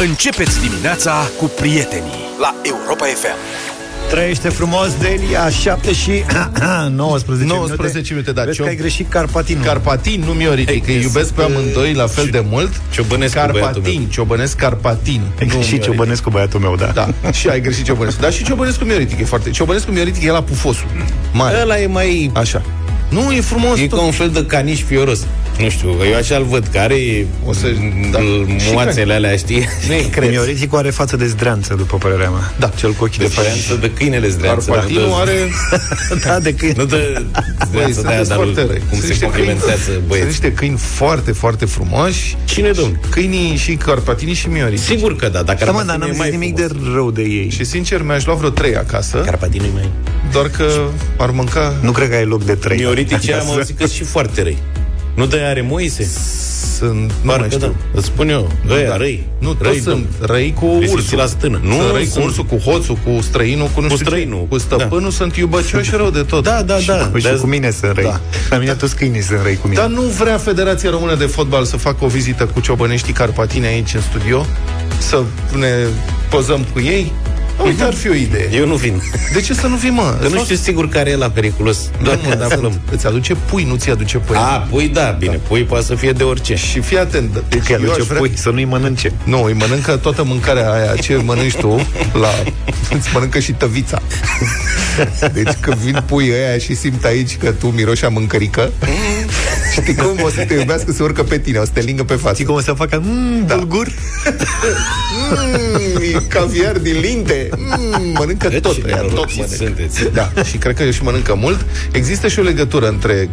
Începeți dimineața cu prietenii la Europa FM. Trăiește frumos, Delia, 7 și 19 19 minute, da. Vezi Cio- că ai greșit Carpatinul. Carpatin, nu Mioritic, că îi Ei, iubesc pe sunt, amândoi la fel și- de mult. Ciobănescu, băiatul Carpatin, meu. Ciobănesc Carpatin. ai nu greșit Mioritic. Ciobănescu, băiatul meu, da. Da, și ai greșit Ciobănescu. Dar și Ciobănescu Mioritic e foarte... Ciobănescu Mioritic e la pufosul. Mare. Ăla e mai... Așa. Nu, e frumos E tot. ca un fel de caniș fioros. Nu știu, eu așa îl văd, care e O să- da. da. moațele alea, știi? Nu e creț. Mioriticul are față de zdreanță, după părerea mea. Da. Cel cu ochii de Diferență de câinele zdreanță. Carpatinul nu de- are... Da, de când. Nu de Băi, zdreanță de aia, sunteți dar foarte răi. cum Sunt se niște complimentează câini- Sunt băieți. niște câini foarte, foarte frumoși. Cine, domn? Câinii și carpatinii și miorici. Sigur că da, dacă Da, mă, ar dar fi n-am zis mai nimic frumos. de rău de ei. Și sincer, mi-aș lua vreo trei acasă, Carpatinul e mai... doar că ar mânca... Nu cred că ai loc de trei. Mioritice am Acasă. auzit că și foarte răi. Nu de are Moise? Sunt... Nu mai Parcă știu. da. Îți spun eu. Ăia, da. răi. Nu, răi, toți sunt domn. răi cu Risipi ursul. la stână. Nu, Nu, sunt răi cu sunt- ursul, cu hoțul, cu străinul, cu nu Cu știu ce. străinul, Cu stăpânul sunt iubăcioși rău de tot. Da, da, da. Păi și De- cu mine sunt răi. Da. La mine toți câinii sunt răi cu mine. Dar nu vrea Federația Română de Fotbal să facă o vizită cu ciobăneștii carpatine aici în studio? Să ne pozăm cu ei? Uite, ar fi o idee. Eu nu vin. De ce să nu vii, mă? Că nu știu sigur care e la periculos. Doar Nu, când mă, aflăm. sunt- Îți aduce pui, nu ți aduce pui. A, pui da, bine, pui poate să fie de orice. Și fii atent. Deci Că eu aduce aș vrea... pui, să nu-i mănânce. Nu, îi mănâncă toată mâncarea aia Ce mănânci tu la... Îți mănâncă și tăvița Deci când vin pui ăia Și simt aici că tu miroși a mâncărică Știi cum o să te iubească Să urcă pe tine, o să te lingă pe față Știi cum o să facă? Mmm, Da. bulgur? mm, e Caviar din linte mm, Mănâncă Ce tot ăia, tot norociți mănâncă. sunteți. Da, și cred că eu și mănâncă mult Există și o legătură între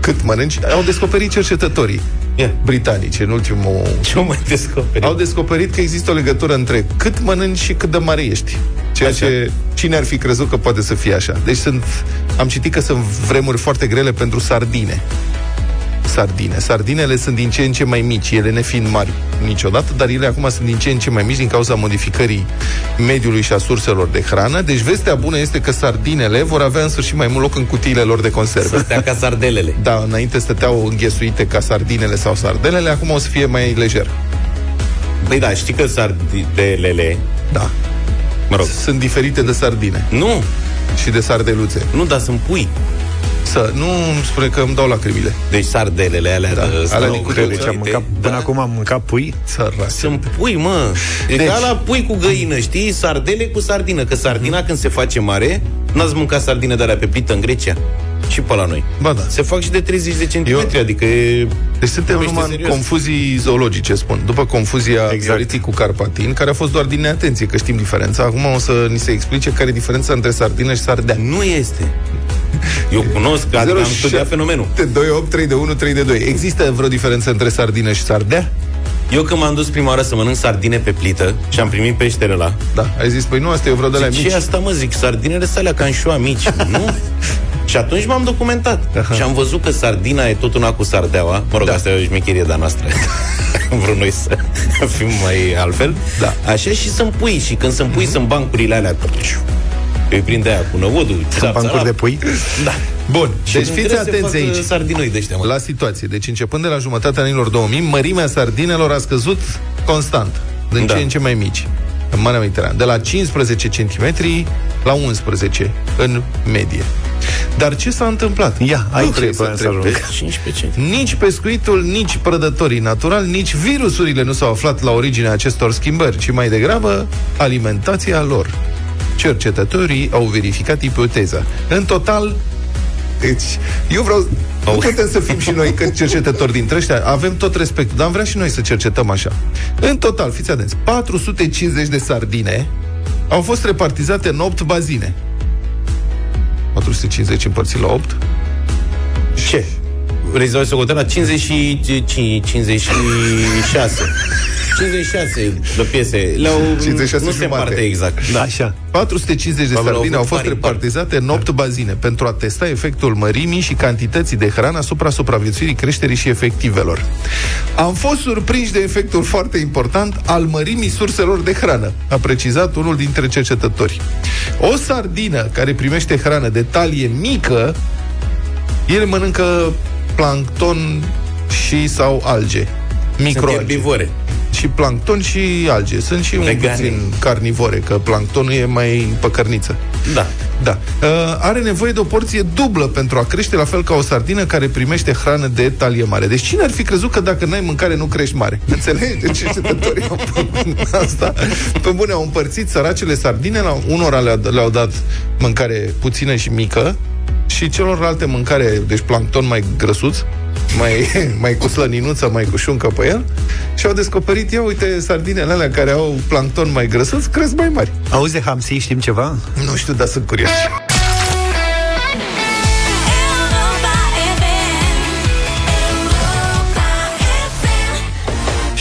cât mănânci Au descoperit cercetătorii Ia. britanici în ultimul Ce mai descoperi? au descoperit că există o legătură între cât mănânci și cât de mare ești. Ceea Așa. ce cine ar fi crezut că poate să fie așa. Deci sunt, am citit că sunt vremuri foarte grele pentru sardine. Sardine. Sardinele sunt din ce în ce mai mici, ele nefiind mari niciodată, dar ele acum sunt din ce în ce mai mici din cauza modificării mediului și a surselor de hrană. Deci vestea bună este că sardinele vor avea în sfârșit mai mult loc în cutiile lor de conserve. Stea ca sardelele. Da, înainte stăteau înghesuite ca sardinele sau sardelele, acum o să fie mai lejer. Păi da, știi că sardelele... Da. Mă rog. Sunt diferite de sardine Nu, și de sardeluțe. nu, dar sunt pui. Să nu îmi spune că îmi dau lacrimile. Deci sardelele alea Da, de alea stau din greu, cutie. Deci am uite, mâncat, până da. acum am mâncat pui. Țăra. Sunt pui, mă. E Deci- ca la pui cu găină, știi? Sardele cu sardină. Că sardina când se face mare, n-ați mâncat sardine de alea pe plită în Grecia? Și pe la noi. Ba da. Se fac și de 30 de centimetri, Eu- adică e... Deci suntem Vorbește numai în serios. confuzii zoologice, spun. După confuzia Exact. exact. cu carpatin, care a fost doar din neatenție, că știm diferența. Acum o să ni se explice care e diferența între sardină și sardea. Nu este. Eu cunosc, că adică am studiat fenomenul. 28, 3 de 1, 3 de 2. Există vreo diferență între sardină și sardea? Eu când m-am dus prima oară să mănânc sardine pe plită și am primit peștele la Da. Ai zis, păi nu, asta e vreo de la Zic, mici. ce asta mă zic, sardinele sunt alea ca în șoa mici, nu? Și atunci m-am documentat Aha. Și am văzut că sardina e tot una cu sardeaua Mă rog, Da. asta e o șmecherie de-a noastră Am vrut noi să fim mai altfel Da. Așa și sunt pui Și când sunt pui, sunt bancurile alea Îi prinde aia cu năvodul Sunt bancuri de pui. Da Bun, Și deci nu fiți trebuie să atenți facă aici. Sardinoi de ăștia, mă. La situație. Deci începând de la jumătatea anilor 2000, mărimea sardinelor a scăzut constant, din Da. ce în ce mai mici, în Marea Mediterană, de la 15 cm la 11 în medie. Dar ce s-a întâmplat? Ia, Nu aici trebuie să vreau să întreb. ajung. 15 centimetri Nici pescuitul, nici prădătorii naturali, nici virusurile nu s-au aflat la originea acestor schimbări, ci mai degrabă alimentația lor. Cercetătorii au verificat ipoteza. În total, deci, eu vreau... Nu putem să fim și noi că cercetători dintre ăștia, avem tot respectul, dar am vrea și noi să cercetăm așa. În total, fiți atenți, 450 de sardine au fost repartizate în 8 bazine. 450 împărțit la 8? Ce? Rezolvă socoteala 55, 56 56 de piese Le-au, 56 Nu se jumate. împarte exact da. Așa. 450 de Probabil au sardine au avut fost pari repartizate în 8 bazine pentru a testa efectul mărimii și cantității de hrană asupra supraviețuirii, creșterii și efectivelor. Am fost surprinși de efectul foarte important al mărimii surselor de hrană, a precizat unul dintre cercetători. O sardină care primește hrană de talie mică, el mănâncă plancton și sau alge. Sunt Microalge. erbivore și plancton și alge. Sunt și un Vegane. puțin carnivore, că planctonul e mai păcărniță. Da. Da. Uh, are nevoie de o porție dublă pentru a crește, la fel ca o sardină care primește hrană de talie mare. Deci cine ar fi crezut că dacă n-ai mâncare, nu crești mare? Înțelegi? Deci cercetătorii au asta. Pe bune, au împărțit săracele sardine, la unora le-au, le-au dat mâncare puțină și mică, și celorlalte mâncare, deci plancton mai grăsuț, mai, mai cu slăninuță, mai cu șuncă pe el și au descoperit, ia uite, sardinele alea care au plancton mai grăsuț cresc mai mari. Auzi de Hamsi, știm ceva? Nu știu, dar sunt curios.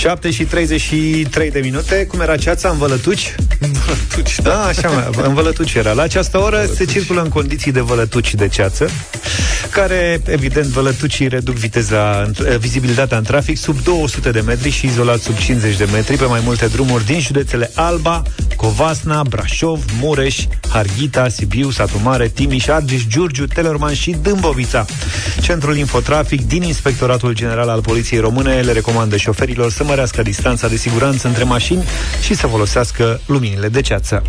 7 și 33 de minute. Cum era ceața în Vălătuci? Vălătuci, Da, așa, mă, în Vălătuci era. La această oră se circulă în condiții de vălătuci de ceață, care, evident, vălătucii reduc viteza, eh, vizibilitatea în trafic sub 200 de metri și izolat sub 50 de metri pe mai multe drumuri din județele Alba, Covasna, Brașov, Mureș, Harghita, Sibiu, Satu Mare, Timiș, Argeș, Giurgiu, Telorman și Dâmbovița. Centrul Infotrafic din Inspectoratul General al Poliției Române le recomandă șoferilor să mărească distanța de siguranță între mașini și să folosească luminile de ceață.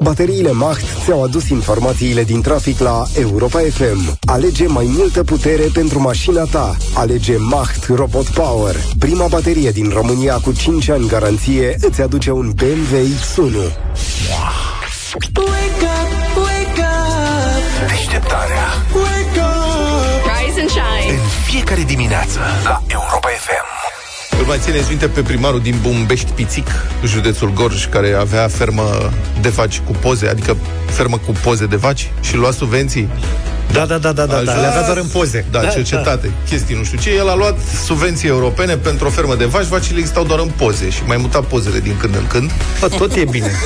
Bateriile Macht ți-au adus informațiile din trafic la Europa FM. Alege mai multă putere pentru mașina ta. Alege Macht Robot Power. Prima baterie din România cu 5 ani garanție îți aduce un BMW X1. Deșteptarea Rise and shine. În fiecare dimineață La Europa FM Îl mai țineți minte pe primarul din Bumbești Pițic, județul Gorj, care avea fermă de vaci cu poze, adică fermă cu poze de vaci și lua subvenții? Da, da, da, da, da, da. Ajuns- le avea doar în poze. Da, da cercetate, da. chestii nu știu ce. El a luat subvenții europene pentru o fermă de vaci, vacile stau doar în poze și mai muta pozele din când în când. Bă, tot e bine.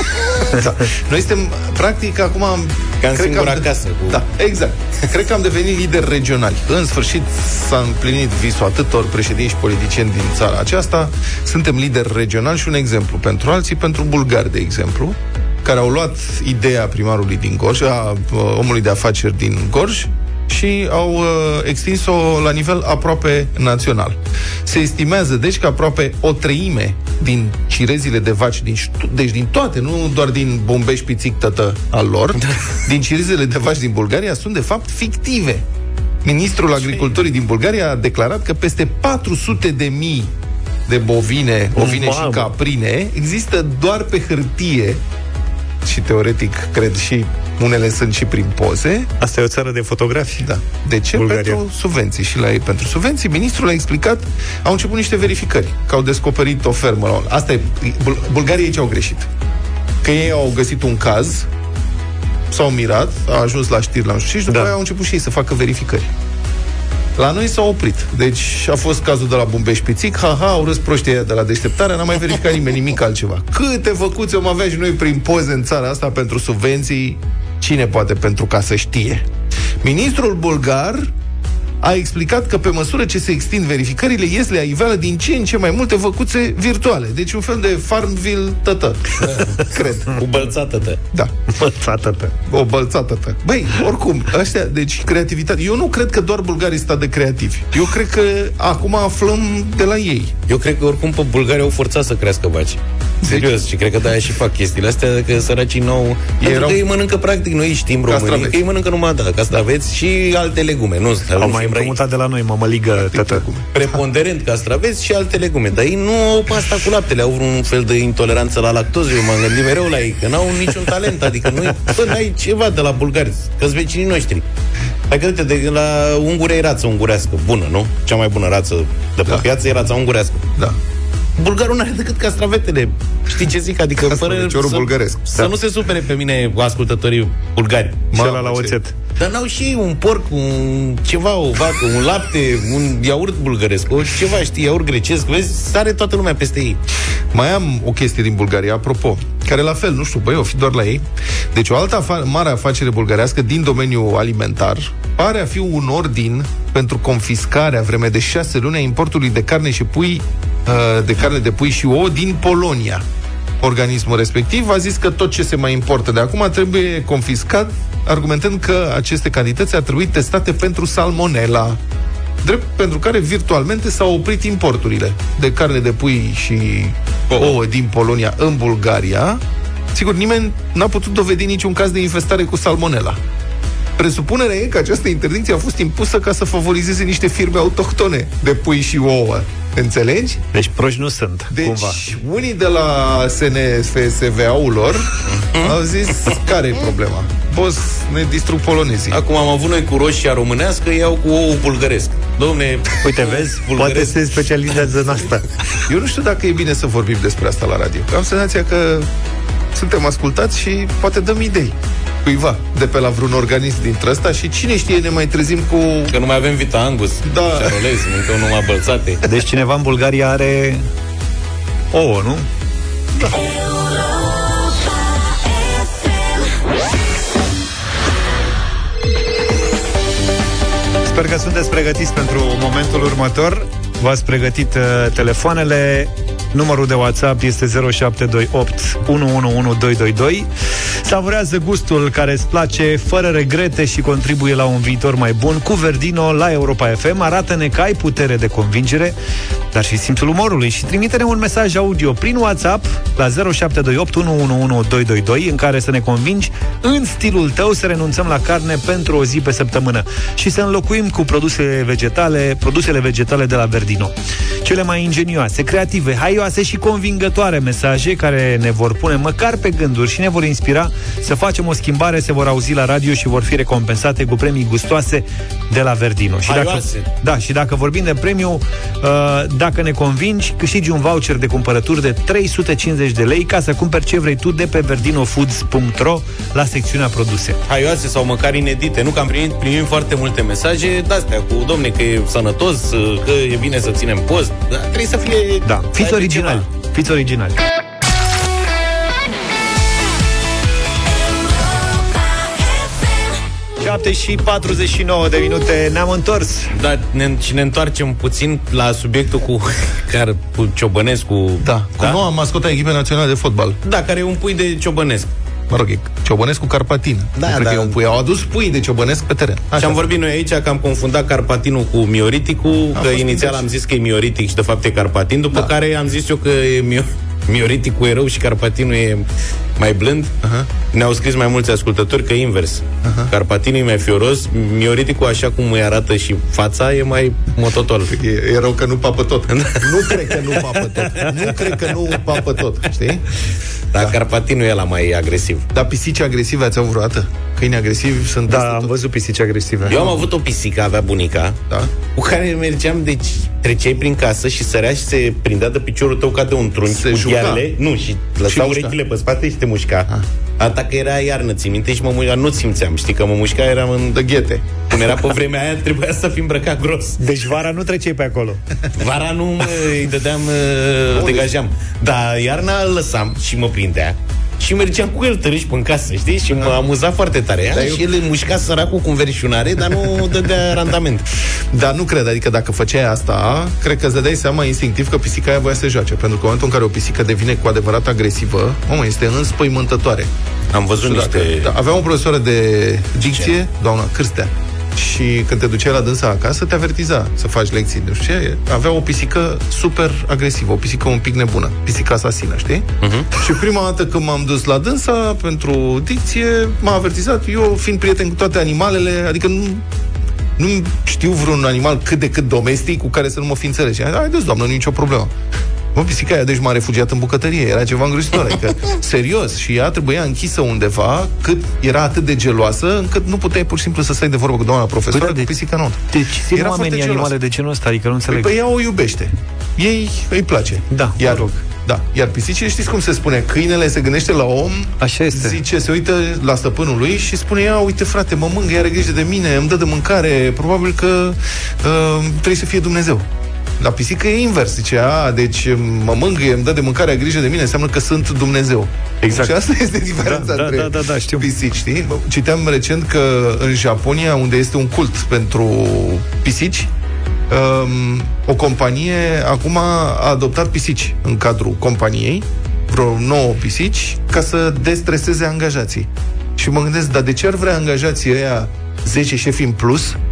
Da. Noi suntem, practic, acum am... Ca în cred că singura am casă, cu- Da, exact. Cred că am devenit lideri regionali. În sfârșit s-a împlinit visul atâtor președinți și politicieni din țara aceasta. Suntem lideri regionali și un exemplu pentru alții, pentru bulgari, de exemplu, care au luat ideea primarului din Gorj, a uh, omului de afaceri din Gorj, și au uh, extins-o la nivel aproape național. Se estimează, deci, că aproape o treime din cirezile de vaci, din, ștu- deci din toate, nu doar din Bombeș Pițic Tătă al lor, din cirezile de vaci din Bulgaria sunt, de fapt, fictive. Ministrul Agriculturii din Bulgaria a declarat că peste 400 de mii de bovine, ovine și Mamă. caprine există doar pe hârtie și teoretic, cred, și unele sunt și prin poze, Asta e o țară de fotografi. da. De ce? Bulgaria. Pentru subvenții. Și la ei pentru subvenții, ministrul a explicat, au început niște verificări, că au descoperit o fermă. la un- Asta e, Bul- Bulgaria aici au greșit. Că ei au găsit un caz, s-au mirat, a ajuns la știri la nu știu ce, și după Da. aia au început și ei să facă verificări. La noi s-au oprit. Deci a fost cazul de la Bumbeș Pițic, ha-ha, au râs proștii ăia de la deșteptare, n-a mai verificat nimeni nimic altceva. Câte făcuți am avea și noi prin poze în țara asta pentru subvenții, cine poate pentru ca să știe. Ministrul bulgar a explicat că pe măsură ce se extind verificările, ies la iveală din ce în ce mai multe văcuțe virtuale. Deci un fel de Farmville tătă, cred. Cu bălțată -tă. Da. Bățată-te. O bălțată pe. Băi, oricum, ăștia, deci creativitate. Eu nu cred că doar bulgarii stau de creativi. Eu cred că acum aflăm de la ei. Eu cred că oricum pe Bulgaria au forțat să crească vaci. Serios, și cred că de-aia și fac chestiile astea, că săracii nou... Pentru erau- că ei mănâncă, practic, noi știm românii, Castraveți. că ei mănâncă numai, da, castraveți și alte legume. Nu, Au mai împrumutat de la noi mămăligă tătă. preponderent castraveți și alte legume. Dar ei nu au pasta cu laptele, au un fel de intoleranță la lactoză. Eu m-am gândit mereu la ei, că n-au niciun talent. Adică nu bă, ai ceva de la bulgari, că sunt vecinii noștri. Adică, uite, de la ungure e rață ungurească, bună, nu? Cea mai bună rață de pe Da. piață e rața ungurească. Da. Bulgarul nu are decât castravetele. Știi ce zic? Adică fără Castraveciorul să, bulgăresc. să Da. nu se supere pe mine ascultătorii bulgari. Și Mamă, ăla la ce- oțet. Dar n-au și ei un porc, un ceva, o vacă, un lapte, un iaurt bulgăresc, o ceva, știi, iaurt grecesc, vezi, sare toată lumea peste ei. Mai am o chestie din Bulgaria, apropo, care la fel, nu știu, băi, o fi doar la ei. Deci o altă afa- mare afacere bulgarească din domeniul alimentar pare a fi un ordin pentru confiscarea vreme de șase luni a importului de carne și pui, uh, de carne de pui și ouă din Polonia. Organismul respectiv a zis că tot ce se mai importă de acum trebuie confiscat, argumentând că aceste cantități ar trebui testate pentru salmonella. drept pentru care virtualmente s-au oprit importurile de carne de pui și ouă, ouă din Polonia în Bulgaria. Sigur, nimeni n-a putut dovedi niciun caz de infestare cu salmonella. Presupunerea e că această interdicție a fost impusă ca să favorizeze niște firme autohtone de pui și ouă. Înțelegi? Deci proști nu sunt, Deci, cumva. unii de la SNFSVA-ul lor au zis, care e problema? Boss, ne distrug polonezii. Acum am avut noi cu roșia românească, iau cu ou bulgăresc. Domne, Uite, vezi, poate bulgăresc. se specializează în asta. Eu nu știu dacă e bine să vorbim despre asta la radio. Am senzația că suntem ascultați și poate dăm idei cuiva de pe la vreun organism dintre ăsta și cine știe ne mai trezim cu... Că nu mai avem Vita Angus, Da. Charolez, mâncăm numai bălțate. Deci cineva în Bulgaria are ouă, nu? Sper că sunteți pregătiți pentru momentul următor. V-ați pregătit uh, telefoanele. Numărul de WhatsApp este 0728 111222. Savurează gustul care îți place fără regrete și contribuie la un viitor mai bun cu Verdino la Europa FM. Arată-ne că ai putere de convingere, dar și simțul umorului și trimite-ne un mesaj audio prin WhatsApp la 0728 111222 în care să ne convingi în stilul tău să renunțăm la carne pentru o zi pe săptămână și să înlocuim cu produse vegetale, produsele vegetale de la Verdino. Cele mai ingenioase, creative, haioase și convingătoare mesaje care ne vor pune măcar pe gânduri și ne vor inspira să facem o schimbare, se vor auzi la radio și vor fi recompensate cu premii gustoase de la Verdino. Și dacă, Haioase. da, și dacă vorbim de premiu, uh, dacă ne convingi, câștigi un voucher de cumpărături de 350 de lei ca să cumperi ce vrei tu de pe verdinofoods.ro la secțiunea produse. haioase sau măcar inedite. Nu că am primit, primim foarte multe mesaje de-astea cu, domne, că e sănătos, că e bine să ținem post. Dar trebuie să fie... Da, să fiți aibă originali. ceva. Fiți originali. Șapte și 49 de minute ne-am întors. Da, ne, și ne întoarcem puțin la subiectul cu, care, cu Ciobănescu. Da, cu da? noua mascota echipei naționale de fotbal. Da, care e un pui de Ciobănesc. Mă rog, e ciobănescu Carpatin. Da, Nu cred da. că e un pui. Au adus pui de ciobănesc pe teren. Și am vorbit noi aici că am confundat Carpatinul cu Mioriticul, că fost inițial interes. am zis că e Mioritic și de fapt e Carpatin, după Da. care am zis eu că e Mio- Mioriticul e rău și Carpatinul e mai blând. Aha. Ne-au scris mai mulți ascultători că e invers. Carpatinul e mai fioros, Mioriticul, așa cum îi arată și fața, e mai mototol. E, e rău că nu papă tot. nu cred că nu papă tot. Nu cred că nu papă tot, știi? Dar Carpatinul e la mai agresiv. Dar pisici agresive ați avut vreodată? Câini agresivi sunt Da, peste am tot. văzut pisici agresive. Eu am avut o pisică, avea bunica, Da? cu care mergeam, deci treceai prin casă și sărea și se prindea de piciorul tău ca de un trunchi Se cu juca. ghearele. Nu, și lăsa Și mușca. urechile pe spate și te mușca. Asta că era iarnă, ți minte, și mă mușca, nu simțeam, știi, că mă mușca, eram în... De ghete. Cum era pe vremea aia, trebuia să fi îmbrăcat gros. Deci vara nu treceai pe acolo. Vara nu mă, îi dădeam, uh, degajam. Dar iarna îl lăsam și mă prindea. Și mergeam cu el târâși pe casă, știi? Și mă amuza foarte tare. Dar eu- și el îi mușca săracul cu înverișunare, dar nu dădea randament. Dar nu cred, adică dacă făceai asta, cred că îți dădeai seama instinctiv că pisica aia voia să joace. Pentru că în momentul în care o pisică devine cu adevărat agresivă, omă, este înspăimântătoare. Am văzut Nu știu niște... dacă- da, aveam o profesoară de dicție, doamna Cârstea, și când te duceai la dânsa acasă, te avertiza să faci lecții. Nu știu ce, avea o pisică super agresivă, o pisică un pic nebună, pisică asasină, știi? Uh-huh. Și prima dată când m-am dus la dânsa pentru dicție, m-a avertizat, eu fiind prieten cu toate animalele, adică nu, nu știu vreun animal cât de cât domestic cu care să nu mă fi înțeles. Și am zis, Haideți, doamnă, nu e nicio problemă. Mă, pisica aia, deci m-a refugiat în bucătărie. Era ceva îngrozitor. Adică, serios. Și ea trebuia închisă undeva, cât era atât de geloasă, încât nu puteai pur și simplu să stai de vorbă cu doamna profesoară, Păi da, cu de- pisica nu. Deci țin Era oamenii foarte animale gelos. de genul ăsta, adică nu Păi, înțeleg. păi ea o iubește. Ei îi place. Da, Iar, mă rog. Da. Iar pisicile, știți cum se spune? Câinele se gândește la om, Așa este. zice, se uită la stăpânul lui și spune, ia, uite frate, mă mângă, are grijă de mine, îmi dă de mâncare, probabil că uh, trebuie să fie Dumnezeu. La pisică e invers, zice, a, deci mă mângâie, îmi dă de mâncare, are grijă de mine, înseamnă că sunt Dumnezeu. Exact. Și asta este diferența Da, da, între da, da, da, știu. pisici, știi? Citeam recent că în Japonia, unde este un cult pentru pisici, um, o companie acum a adoptat pisici în cadrul companiei, vreo nouă pisici, ca să destreseze angajații. Și mă gândesc, dar de ce ar vrea angajații ăia 10 șefi în plus Încă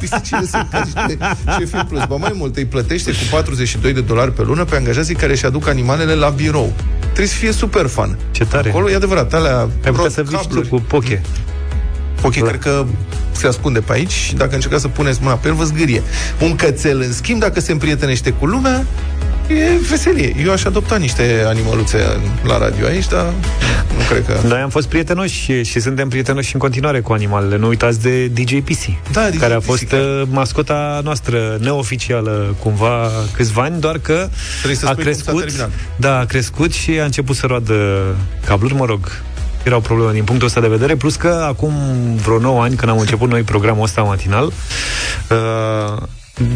pisicile sunt ca niște șefi în plus. Ba mai mult, îi plătește cu 42 de dolari pe lună pe angajații care își aduc animalele la birou. Trebuie să fie super fan. Ce tare. Acolo e adevărat, alea Ai putea rot să vii și tu cabluri. cu poche. Ok, Da. cred că se ascunde pe aici și dacă încercați să puneți mâna pe el, vă zgârie. Un cățel, în schimb, dacă se împrietenește cu lumea, e veselie. Eu aș adopta niște animăluțe la radio aici, dar nu cred că... Noi am fost prietenoși și, și suntem prietenoși în continuare cu animalele. Nu uitați de DJ PC, Da, DJ care a PC, fost care- uh, mascota noastră neoficială cumva câțiva ani, doar că Trebuie să a spui cum s-a crescut. terminat. Da, a crescut și a început să roadă cabluri, mă rog. Era o problemă din punctul ăsta de vedere, plus că acum vreo 9 ani, când am început noi programul ăsta matinal, uh,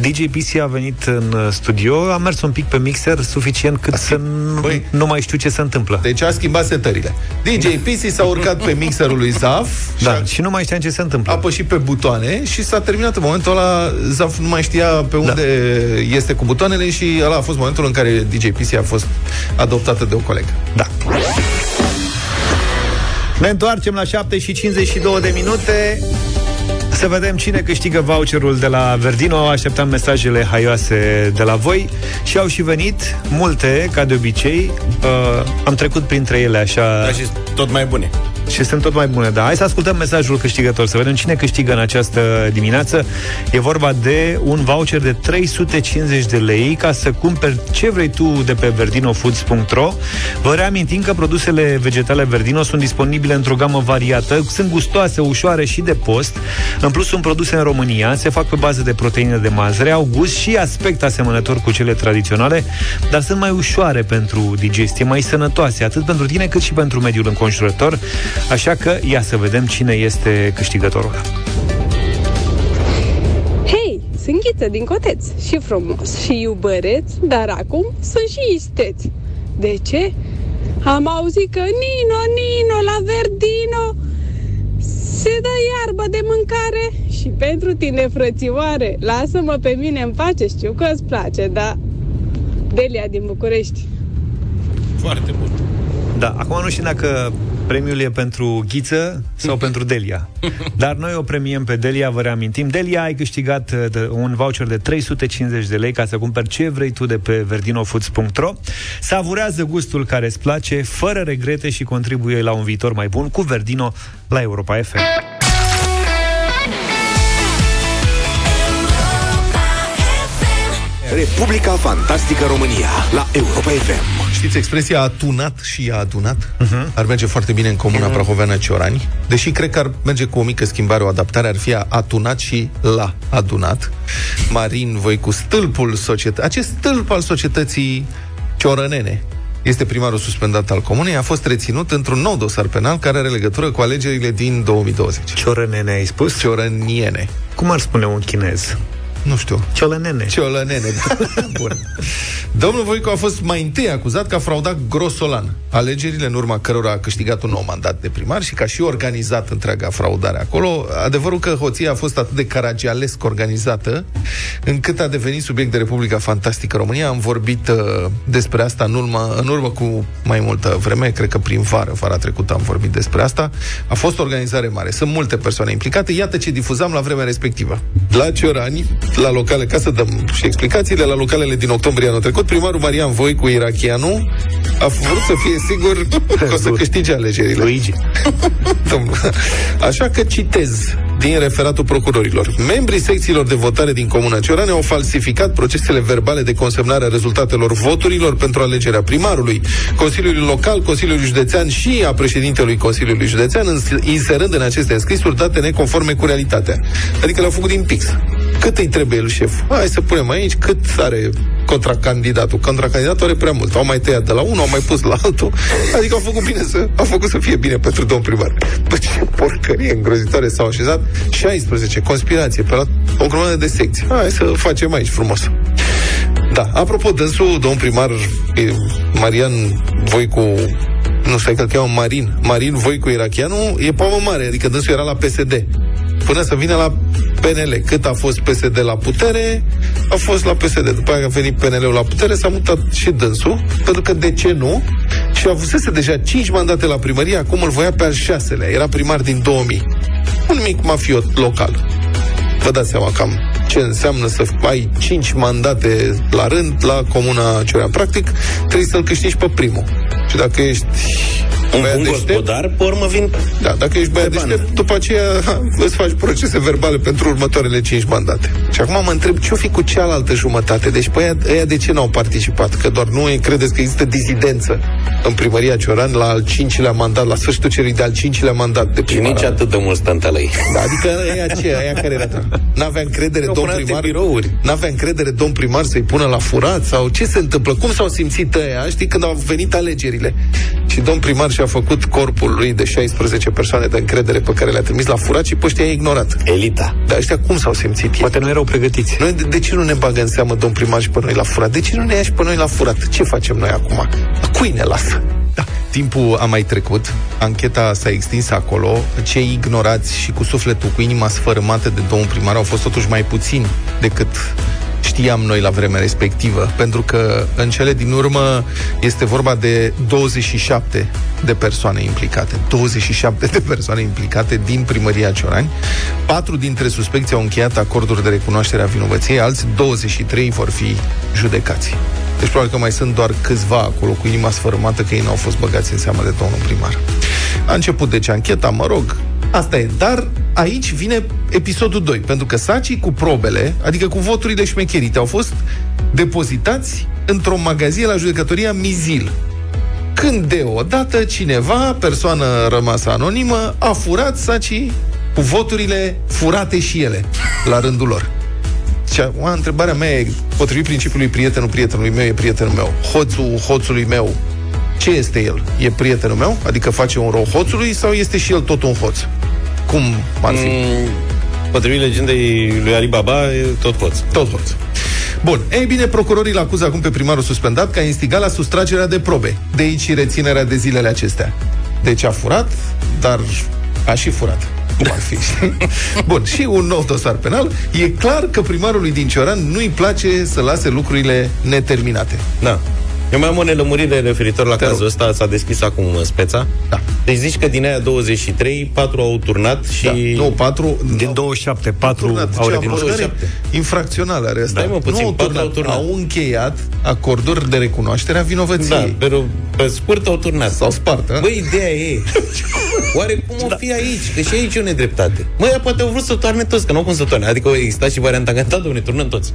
DJ PC a venit în uh, studio, a mers un pic pe mixer suficient cât să nu, Băi. nu mai știu ce se întâmplă. Deci a schimbat setările. DJ PC s-a urcat pe mixerul lui Zaf și Da, a și nu mai știam ce se întâmplă. apășit pe butoane și s-a terminat în momentul ăla Zaf nu mai știa pe unde este cu butoanele și ăla a fost momentul în care DJ PC a fost adoptată de o colegă. Da. Ne întoarcem la 7 și 52 de minute să vedem cine câștigă voucherul de la Verdino. Așteptam mesajele haioase de la voi și au și venit multe, ca de obicei. Uh, am trecut printre ele așa Da, și tot mai bune. Și sunt tot mai bune. Da, hai să ascultăm mesajul câștigător, să vedem cine câștigă în această dimineață. E vorba de un voucher de 350 de lei ca să cumperi ce vrei tu de pe verdinofoods.ro. Vă reamintim că produsele vegetale Verdino sunt disponibile într-o gamă variată, sunt gustoase, ușoare și de post. În plus, sunt produse în România, se fac pe bază de proteine de mazăre, au gust și aspect asemănător cu cele tradiționale, dar sunt mai ușoare pentru digestie, mai sănătoase, atât pentru tine cât și pentru mediul înconjurător. Așa că ia să vedem cine este câștigătorul. Hei, sunt Ghiță din Coteț și frumos și iubăreț, dar acum sunt și isteț. De ce? Am auzit că Nino, Nino, la Verdino se dă iarbă de mâncare și pentru tine, frățioare, lasă-mă pe mine în pace, știu că îți place, dar Delia din București. Foarte bun. Da, acum nu știu dacă premiul e pentru Ghiță sau pentru Delia. Dar noi o premiem pe Delia, vă reamintim. Delia, ai câștigat uh, de- un voucher de 350 de lei ca să cumperi ce vrei tu de pe verdinofoods.ro. Savurează gustul care îți place, fără regrete și contribuie la un viitor mai bun cu Verdino la Europa FM. Republica Fantastică România la Europa FM. Știți expresia atunat și a adunat? Uh-huh. Ar merge foarte bine în comuna uh-huh. Prahoveană Ciorani. Deși cred că ar merge cu o mică schimbare, o adaptare, ar fi atunat și la adunat. Marin, voi cu stâlpul societății. Acest stâlp al societății ciorănene este primarul suspendat al comunei, a fost reținut într-un nou dosar penal care are legătură cu alegerile din 2020. Ciorănene ai spus? Ciorăniene. Cum ar spune un chinez? Nu știu. Ciolănene. Ciolănene. Bun. Domnul Voicu a fost mai întâi acuzat că a fraudat grosolan alegerile, în urma cărora a câștigat un nou mandat de primar și că a și organizat întreaga fraudare acolo. Adevărul că hoția a fost atât de caragialesc organizată, încât a devenit subiect de Republica Fantastică România. Am vorbit uh, despre asta în urmă, în urmă cu mai multă vreme, cred că prin vară, vara trecută am vorbit despre asta. A fost o organizare mare, sunt multe persoane implicate. Iată ce difuzam la vremea respectivă. La Ciorani, la locale, ca să dăm și explicațiile, la localele din octombrie anul trecut, primarul Marian Voicu Irachianu a vrut să fie sigur că o să câștige alegerile. Luigi. Domnul. Așa că citez din referatul procurorilor. Membrii secțiilor de votare din Comuna Ciorane au falsificat procesele verbale de consemnare a rezultatelor voturilor pentru alegerea primarului, Consiliului Local, Consiliului Județean și a președintelui Consiliului Județean, îns- inserând în aceste înscrisuri date neconforme cu realitatea. Adică le-au făcut din pix. Cât îi trebuie el șef? Hai să punem aici cât are contracandidatul. Contracandidatul are prea mult. Au mai tăiat de la unul, au mai pus la altul. Adică au făcut bine să, au făcut să fie bine pentru domn primar. Bă, ce porcărie îngrozitoare s-au așezat. 16, conspirație, pe la o grămadă de secții. Hai să facem aici frumos. Da, apropo, dânsul, domn primar e, Marian Voicu nu stai că îl cheamă Marin Marin Voicu Irachianu e pomă mare Adică dânsul era la PSD Până să vină la PNL Cât a fost PSD la putere A fost la PSD După aia a venit PNL-ul la putere S-a mutat și dânsul Pentru că de ce nu? Și avusese deja 5 mandate la primărie Acum îl voia pe al șaselea. Era primar din 2000 Un mic mafiot local. Vă dați seama cam ce înseamnă să ai 5 mandate la rând la Comuna Cioran. Practic, trebuie să-l câștigi pe primul. Și dacă ești Un băiat bun deștept, gospodar, pe urmă vin da, dacă ești băiat Pe bană. deștept, după aceea ha, îți faci procese verbale pentru următoarele 5 mandate. Și acum mă întreb ce-o fi cu cealaltă jumătate. Deci pe ăia, ăia de ce n-au participat? Că doar nu credeți că există dizidență în primăria Cioran la al cincilea mandat, la sfârșitul celui de-al cincilea mandat de și primar. nici atât de mult stântelăi. Da, adică ăia ce? Ăia care era? N-avea încredere Au domn pun alte primar? birouri. N-avea încredere domn primar să-i pună la furat? Sau ce se întâmplă? Cum s-au simțit ăia? Știi, când au venit alegerile și domn primar și-a făcut corpul lui de 16 persoane de încredere pe care le-a trimis la furat și pe ăștia i-a ignorat. Elita. Dar ăștia cum s-au simțit ei? Poate nu erau pregătiți. Noi, de, de ce nu ne bagă în seamă domn primar și pe noi la furat? De ce nu ne ia și pe noi la furat? Ce facem noi acum? Cui ne lasă? Da. Timpul a mai trecut, ancheta s-a extins acolo, cei ignorați și cu sufletul, cu inima sfărâmată de domnul primar au fost totuși mai puțini decât știam noi la vremea respectivă, pentru că în cele din urmă este vorba de 27 de persoane implicate. 27 de persoane implicate din primăria Ciorani. Patru dintre suspecții au încheiat acorduri de recunoaștere a vinovăției, alți 23 vor fi judecați. Deci probabil că mai sunt doar câțiva acolo cu inima sfărâmată că ei n-au fost băgați în seamă de domnul primar. A început deci ancheta, mă rog, asta e. Dar aici vine episodul 2, pentru că sacii cu probele, adică cu voturile șmecherite, au fost depozitați într-o magazie la judecătoria Mizil. Când deodată cineva, persoană rămasă anonimă, a furat sacii cu voturile furate și ele, la rândul lor. Și acum întrebarea mea e, potrivit principiului prietenul prietenului meu e prietenul meu, hoțul hoțului meu, ce este el? E prietenul meu? Adică face un rău hoțului sau este și el tot un hoț? Cum ar fi? Mm, potrivit legendei lui Alibaba, e tot hoț. Tot hoț. Bun, ei bine, procurorii îl acuză acum pe primarul suspendat că a instigat la sustragerea de probe. De aici și reținerea de zilele acestea. Deci a furat, dar a și furat. Cum ar fi? știi? Bun, și un nou dosar penal. E clar că primarului din Cioran nu-i place să lase lucrurile neterminate. Da. Eu mai am o nelămurire referitor la Te cazul rog. ăsta, s-a deschis acum în speța. Da. Deci zici că din aia 23, 4 au turnat și... Da. Nu, patru... Din 27, 4 turnat. au Ce recunoscut. abordare 27. infracțională are asta. Stai, mă, puțin, nu au patru turnat, au turnat. au încheiat acorduri de recunoaștere a Da, vinovăției. pe, pe scurt au turnat. S-au spart, a? Băi, ideea e, oare cum o fi aici? Că și aici e o nedreptate. Măi, ea poate au vrut să toarne toți, că nu au cum să toarne. Adică o exista și varianta că, da, domne, turnăm toți.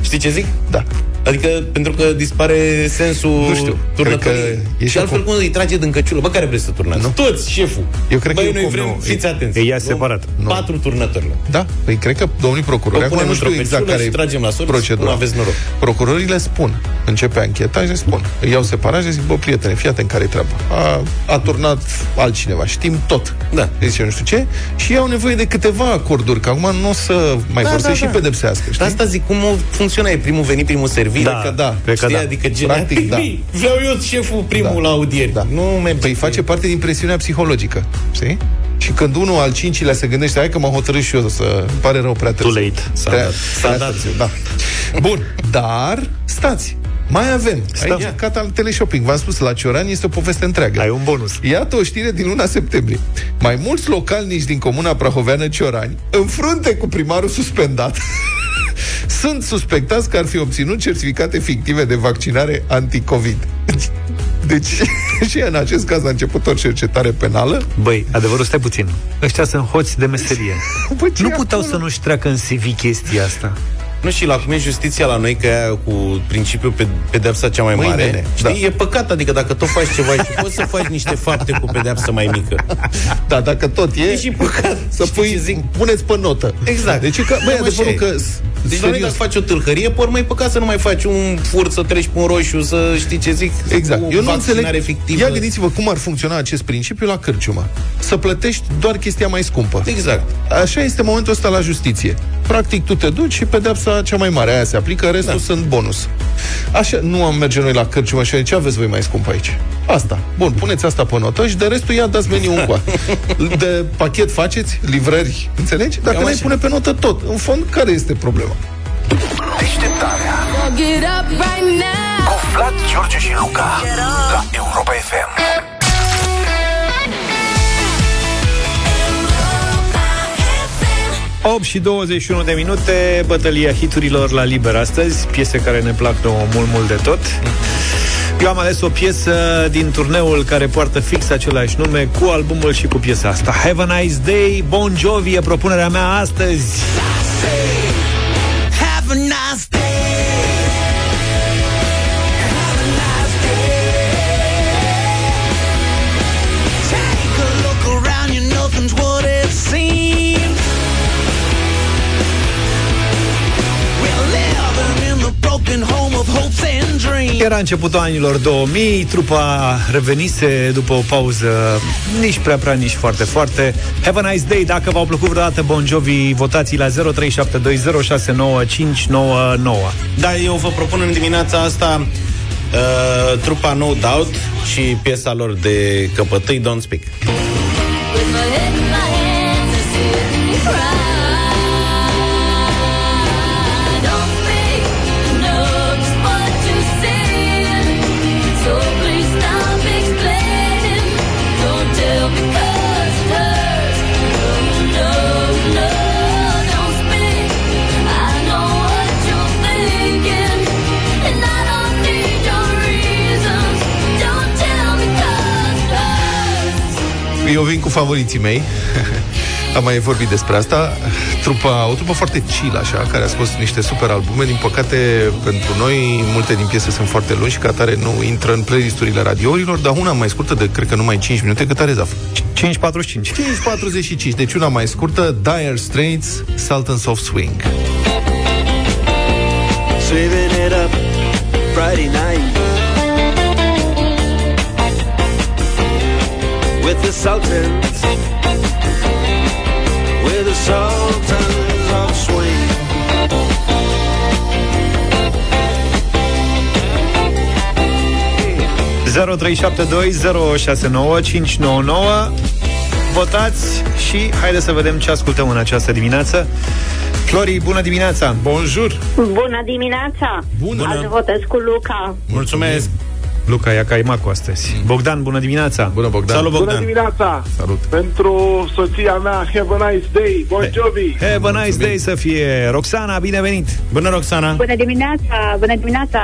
Știi ce zic? Da. Adică pentru că dispare sensul Nu știu, turnătoriei. cred că e și și altfel acum- cum îi trage din căciulă? Bă, care vreți să turnați? Nu. Toți, șeful. Eu cred că Băi, e noi cum vrem, nu. fiți E- atenți. e ea Luăm separat. Patru turnători. luăm. Da, păi cred că domnii procurori, Vă acum punem nu știu într-o exact căciulă care și tragem la sorți, procedura. nu aveți noroc. Procurorii le spun, începe ancheta și le spun, îi iau separat și zic, bă, prietene, fii atent care e treaba. A, a turnat altcineva, știm tot. Da. Îi zice, nu știu ce, și ei au nevoie de câteva acorduri, că acum nu o să mai Da, vor să da, și da. pedepsească, știi? Dar asta zic, cum o funcționa? E primul venit, primul servit? Da, că da. cred că Știi? da. Adică gen, Practic, da. Vreau eu șeful primul Da. la audieri. Da. Nu merge. Păi face parte din presiunea psihologică, știi? Și când unul al cincilea se gândește, hai că m-am hotărât și eu să... Îmi pare rău prea târziu. Too late. S-a Prea- dat. s-a Prea dat. târziu, da. Bun, dar stați. Mai avem. Stăm. Aici, ca al teleshopping. V-am spus, la Ciorani este o poveste întreagă. Ai un bonus. Iată o știre din luna septembrie. Mai mulți localnici din comuna prahoveană Ciorani, în frunte cu primarul suspendat, sunt suspectați că ar fi obținut certificate fictive de vaccinare anticovid. Deci, și în acest caz a început o cercetare penală. Băi, adevărul, stai puțin. Ăștia sunt hoți de meserie. Bă, ce nu e puteau acolo? să nu-și treacă în CV chestia asta. Nu și la cum e justiția la noi, că e aia cu principiul pe, pedepsa cea mai Măi, mare. nene, știi? da. E păcat, adică dacă tot faci ceva și poți să faci niște fapte cu pedepsă mai mică. Da, dacă tot e, E și păcat. să Știi pui, ce zic? puneți pe notă. Exact. Deci, e că, băi, Cam adevărul așa e. că... Deci la noi dacă faci o tâlhărie, pe urmă e păcat să nu mai faci un furt, să treci pe un roșu, să știi ce zic, Exact. cu Eu nu vaccinare înțeleg. fictivă. Ia gândiți-vă cum ar funcționa acest principiu la cârciumă. Să plătești doar chestia mai scumpă. Exact. Așa este momentul ăsta la justiție. Practic, tu te duci și pedepsa cea mai mare, aia se aplică, restul da. sunt bonus. Așa, nu am merge noi la cârciumă și ce aveți voi mai scump aici? Asta. Bun, puneți asta pe notă și de restul ia dați meniu încoa. De pachet faceți, livrări, înțelegi? Dacă Cam nu-i așa. pune pe notă tot. În fond, care este problema? Deșteptarea Get up right now. cu Vlad, George și Luca la Europa FM. 8 și 21 de minute, bătălia hiturilor la liber astăzi, piese care ne plac nouă mult, mult de tot. Eu am ales o piesă din turneul care poartă fix același nume cu albumul și cu piesa asta. Have a nice day, Bon Jovi e propunerea mea astăzi. Have a nice day. Era începutul anilor 2000, trupa revenise după o pauză nici prea prea, nici foarte foarte. Have a nice day, dacă v-au plăcut vreodată Bon Jovi, votați la 0372069599. Da, eu vă propun în dimineața asta uh, trupa No Doubt și piesa lor de căpătâi Don't Speak. With my head Eu vin cu favoriții mei. Am mai vorbit despre asta. Trupa, o trupă foarte chill, așa, care a scos niște super albume. Din păcate, pentru noi, multe din piese sunt foarte lungi și ca tare nu intră în playlisturile radiourilor, dar una mai scurtă, de cred că numai 5 minute, cât are Zaf. 5.45. 5.45, deci una mai scurtă, Dire Straits, Sultans of Swing. Saving it up Friday night the Sultans, with the Sultans of Swing. Votați și haideți să vedem ce ascultăm în această dimineață. Flori, bună dimineața! Bonjour! Bună dimineața! Bună! Azi votez cu Luca. Mulțumesc! Luca ia caimacul astăzi. Bogdan, bună dimineața! Bună, Bogdan! Salut, Bună Bogdan! dimineața! Salut! Pentru soția mea, have a nice day, Bon Jovi! Have a nice day să fie! Roxana, bine venit! Bună, Roxana! Bună dimineața! Bună dimineața!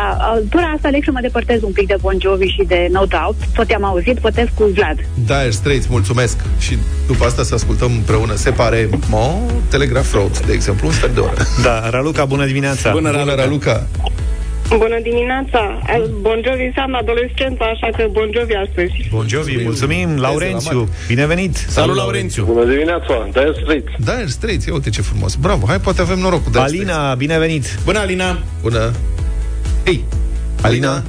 Tura asta aleg să mă depărtez un pic de Bon Jovi și de No Doubt. Tot i-am auzit, votez cu Vlad. Dire Straits, mulțumesc! Și după asta să ascultăm împreună Separe Mo, Telegraph Road, de exemplu, un sfert de oră. Da, Raluca, bună dimineața! Bună, Bună, Raluca! Raluca! Bună dimineața! Bon Jovi înseamnă adolescența, așa că Bon Jovi astăzi. Bon Jovi, mulțumim! la Laurențiu, mare. bine venit! Salut, Laurențiu! Bună dimineața, Dire Straits! Dire Straits, ia uite ce frumos. Bravo, hai, poate avem noroc cu Dire Straits. Alina, bine venit! Bună, Alina! Bună! Hei! Alina?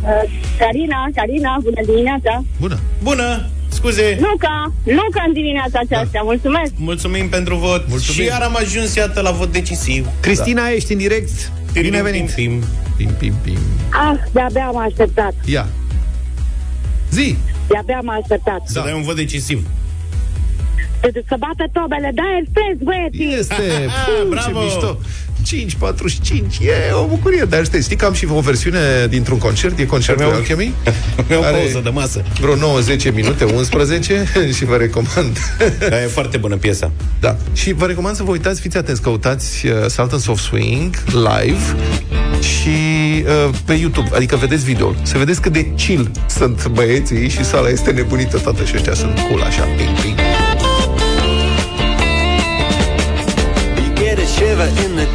Sarina, Sarina, bună dimineața! Bună! Bună! Scuze! Luca, Luca în dimineața aceasta, mulțumesc! Mulțumim pentru vot Mulțumim. Și iar am ajuns, iată, la vot decisiv Cristina, ești în direct? Bine venit! Pim, Pim, pim, pim. Ah, de-abia am așteptat, Ia! Zi! de-abia am așteptat. Să dai un vot decisiv Să- Să bată tobele, Dire Straits, băieții! Este! Ah, Puh, bravo! Ce mișto! 5.45, e o bucurie. Dar știi, știi că am și o versiune dintr-un concert? E concertul Meu- Alchemy E o Are pauză de masă. Vreo 9-10 minute, 11 Și vă recomand. Da, e foarte bună piesa. Da, și vă recomand să vă uitați Fiți atenți, căutați uh, Sultans of Swing Live Și uh, pe YouTube. Adică vedeți videoul Să vedeți cât de chill sunt băieții Și sala este nebunită toată Și ăștia sunt cool așa ping, ping.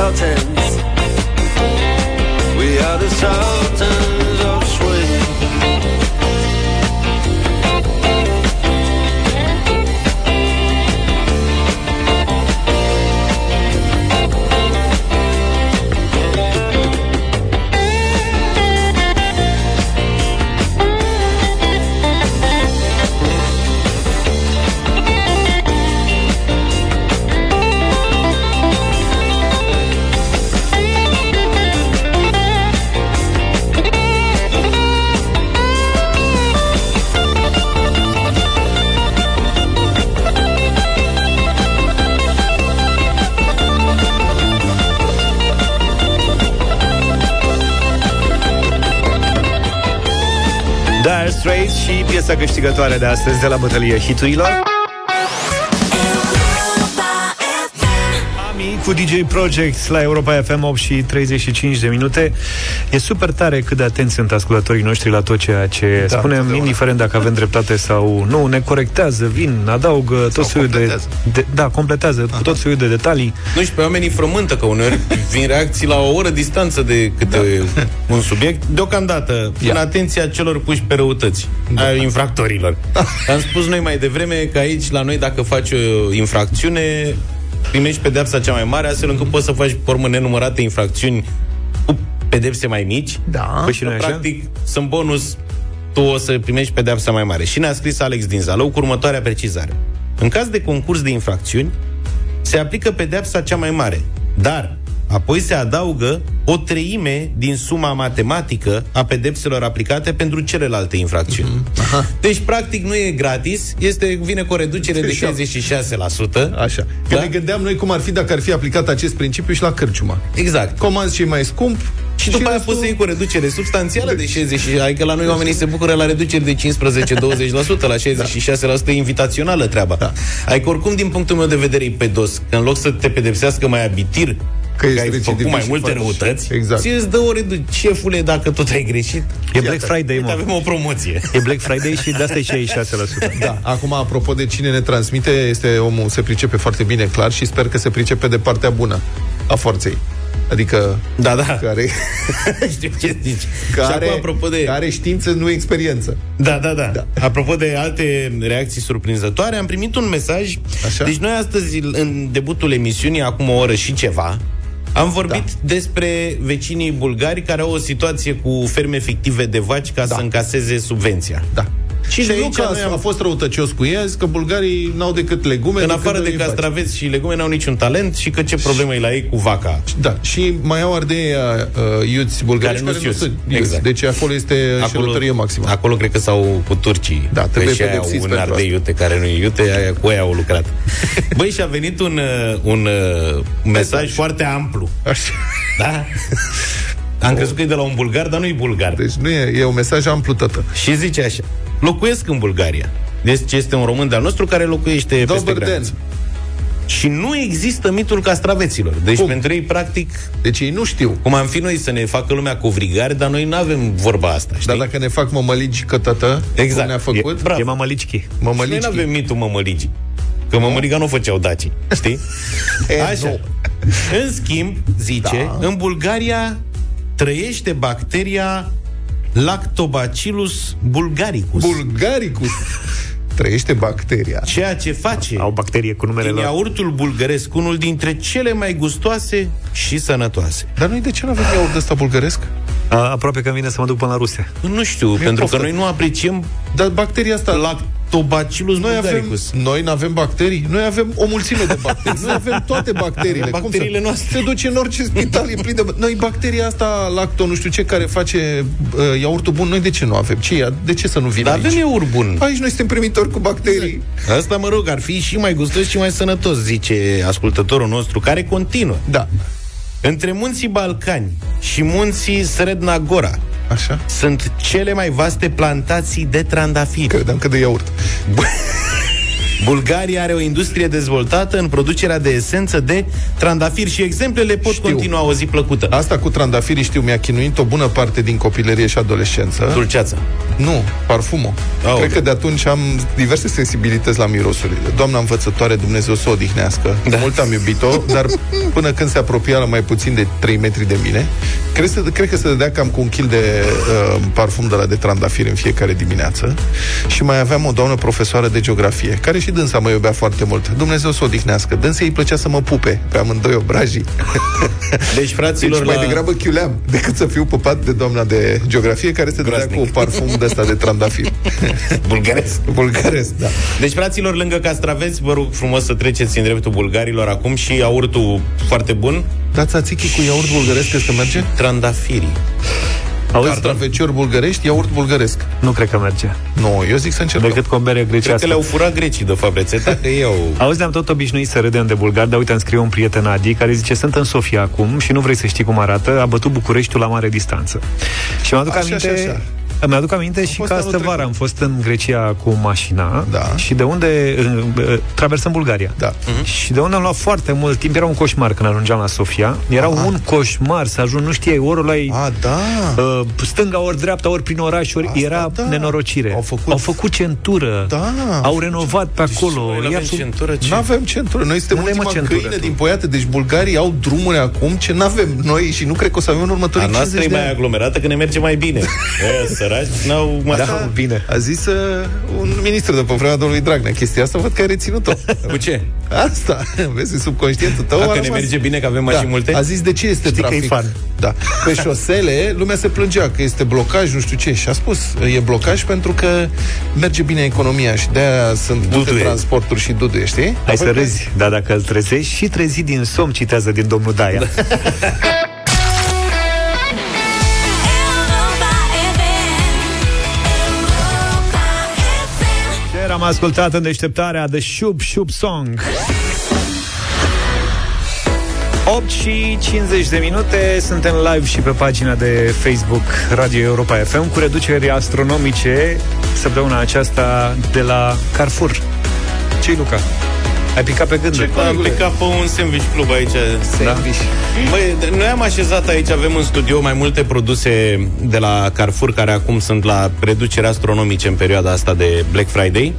shouting și piesa câștigătoare de astăzi de la bătălie hiturilor. Cu DJ Project la Europa FM 8 și 35 de minute. E super tare cât de atenți sunt ascultătorii noștri la tot ceea ce Da, spunem, întotdeauna. indiferent dacă avem dreptate sau nu, ne corectează, vin, adaugă tot Sau felul de, completează. de... Da, completează cu tot felul de detalii. Nu și pe oamenii frământă, că uneori vin reacții la o oră distanță de câte da. un subiect. Deocamdată, în atenția celor puși pe răutăți, da. a infractorilor. Am spus noi mai devreme că aici, la noi, dacă faci o infracțiune, primești pedepsa cea mai mare, astfel încât poți să faci, pe urmă, nenumărate infracțiuni cu pedepse mai mici. Da. Păi și noi așa? Practic, sunt bonus, tu o să primești pedepsa mai mare. Și ne-a scris Alex din Zalău cu următoarea precizare. În caz de concurs de infracțiuni, se aplică pedepsa cea mai mare, dar apoi se adaugă o treime din suma matematică a pedepselor aplicate pentru celelalte infracțiuni. Aha. Deci, practic, nu e gratis, este, vine cu o reducere de 66%. Așa. Că Da? ne gândeam noi cum ar fi dacă ar fi aplicat acest principiu și la cârciuma. Exact. Comanzi și mai scump Și după aia poți să iei cu o reducere substanțială de 60 adică la noi oamenii se bucură la reduceri de 15-20%, la 66% e invitațională treaba. Da. Adică oricum, din punctul meu de vedere, e pedos. Că în loc să te pedepsească mai abitir, Că că, ești ai făcut recidivist mai și multe faci- răutăți, Exact. ți îți dă o reducere. Șefule, dacă tot ai greșit, E Black Friday, uite, mă. avem o promoție. E Black Friday și de asta e 66%. Da, acum, apropo de cine ne transmite, este omul, se pricepe foarte bine, clar, și sper că se pricepe de partea bună a forței. Adică Da, da. care, Știu ce zici. care, și acum, apropo de... care are știință, nu experiență. Da, da, da, da. Apropo de alte reacții surprinzătoare, am primit un mesaj. Așa? Deci noi astăzi, în debutul emisiunii, acum o oră și ceva, am vorbit da. despre vecinii bulgari care au o situație cu ferme fictive de vaci ca da. să încaseze subvenția. Da. Și, Și de nu aici că noi a am fost răutăcios cu ei, că bulgarii n-au decât legume. în decât afară de îi faci. castraveți și legume n-au niciun talent și că ce problemă e la ei cu vaca. Da, și mai au ardei uh, iuți bulgari Care nu sunt iuți. iuți. Exact. Deci acolo este înșelătorie maximă. acolo cred că s-au cu turcii. Da, trebuie Că și aia au pedepsiți un pentru ardei asta. iute care nu e iute, aia, cu aia au lucrat. Băi, și a venit un, uh, un uh, mesaj foarte amplu. Așa. Da? Am crezut că e de la un bulgar, dar nu e bulgar. Deci nu e, e un mesaj amplu, tătă. Și zice așa. Locuiesc în Bulgaria. Deci este un român de-al nostru care locuiește peste Dobar graniță. Și nu există mitul castraveților. Deci Cum? pentru ei, practic, Deci ei nu știu. cum am fi noi să ne facă lumea covrigari, dar noi nu avem vorba asta, știi? Dar dacă ne fac mămăligi că tătă, Exact. cum ne-a făcut, E- bravo. E mamalicchi. Și noi mămăligi. nu avem mitul mămăligii. Că mămăliga nu făceau daci, știi? E, Așa. nu. În schimb, zice, da. în Bulgaria trăiește bacteria Lactobacillus bulgaricus. Bulgaricus. Trăiește bacteria. ceea ce face Au bacterie cu numele din lor. iaurtul bulgăresc unul dintre cele mai gustoase și sănătoase. Dar noi de ce nu avem iaurt ăsta bulgăresc? A, aproape că vine să mă duc până la Rusia. Nu știu, pentru poftă. că noi nu apreciem Dar bacteria asta... Lactobacillus noi avem, bulgaricus. noi nu avem bacterii? Noi avem o mulțime de bacterii. Noi avem toate bacteriile. Avem Cum bacteriile să... noastre. Se duce în orice spital, e plin de... Noi bacteria asta, lacto, nu știu ce, care face uh, iaurtul bun, noi de ce nu avem? Ce e? De ce să nu vină Dar aici? avem iaurt bun. Aici noi suntem primitori cu bacterii. Asta, mă rog, ar fi și mai gustos și mai sănătos, zice ascultătorul nostru, care continuă. Da. Între munții Balcani și munții Sredna Gora Așa? sunt cele mai vaste plantații de trandafiri. Credeam că de iaurt. Bulgaria are o industrie dezvoltată în producerea de esență de trandafiri și exemplele pot Știu. continua o zi plăcută. Asta cu trandafirii știu, mi-a chinuit o bună parte din copilărie și adolescență. Dulceața. Nu, parfumul. Aoleu. Cred că de atunci am diverse sensibilități la mirosurile. Doamna învățătoare, Dumnezeu să o odihnească. Da. Mult am iubit-o, dar până când se apropia la mai puțin de 3 metri de mine, cred, să, cred că se dădea cam cu un kil de uh, parfum de la de trandafiri în fiecare dimineață. Și mai aveam o doamnă profesoară de geografie, care și dânsa mă iubea foarte mult. Dumnezeu să o odihnească. Dânsa îi plăcea să mă pupe pe amândoi obrajii. Deci, fraților, Deci mai la... degrabă chiuleam decât să fiu pupat de doamna de geografie care se dădea Groaznic. cu parfum de ăsta de trandafir. bulgaresc. Bulgaresc, da. Deci, fraților, lângă castraveți, vă rog frumos să treceți în dreptul bulgarilor acum și iaurtul foarte bun, Da, țațichi cu iaurt bulgăresc este merge? trandafirii. Auzi, Cartofeciori bulgărești, iaurt bulgăresc. nu cred că merge. Nu, eu zic să încercăm. Decât cu o bere Cred că grecească. le-au furat grecii de fapt rețeta, că ei au... Auzi, ne-am tot obișnuit să râdem de bulgari, dar uite, îmi scrie un prieten Adi care zice, sunt în Sofia acum și nu vrei să știi cum arată, a bătut Bucureștiul la mare distanță. Și mi-aduc Așa, aminte... așa, așa. Îmi aduc aminte și fost că anul astă vară trecut. am fost în Grecia cu mașina Da. și de unde uh, uh, traversăm Bulgaria. Da. Și de unde am luat foarte mult timp, era un coșmar când ajungeam la Sofia. Era un coșmar să ajung, nu știai, ori la A, da. uh, stânga, ori dreapta, ori prin oraș, ori Asta, era da. nenorocire. Au făcut- Au făcut centură. Da. Au renovat pe acolo. Noi E avem absolut- centură, ce? Nu avem centură. Noi suntem N-avem, mă, ultima centură, câine tu. din poiată. Deci bulgarii au drumuri acum ce n-avem noi și nu cred că o să avem în A următorii noastră 50 e de mai ani. aglomerată că ne merge mai bine. E, săraci, n-au mai... Da, bine. A zis uh, un ministru de pe vremea domnului Dragnea chestia asta, văd că ai reținut-o. Cu ce? Asta, vezi, în subconștientul tău Dacă a ne rămas. merge bine, că avem mașini da. multe? A zis de ce este Știi că trafic. e fan. Da. Pe șosele, lumea se plângea că este blocaj, nu știu ce. Și a spus, e blocaj pentru că merge bine economia și de-aia sunt multe Duduie. transporturi și duduie, știi? Hai să Apoi, râzi, dar dacă îl trezești și trezi din somn, citează din domnul Daia. Europa am ascultat în deșteptarea The Shub Shub Song 8 și 50 de minute Suntem live și pe pagina de Facebook Radio Europa FM Cu reduceri astronomice Săptămâna aceasta de la Carrefour ce Luca? Ai picat pe gânduri Ce am picat pe un sandwich club aici. Sandwich. Băi, noi am așezat aici, avem în studio mai multe produse de la Carrefour care acum sunt la reducere astronomice în perioada asta de Black Friday.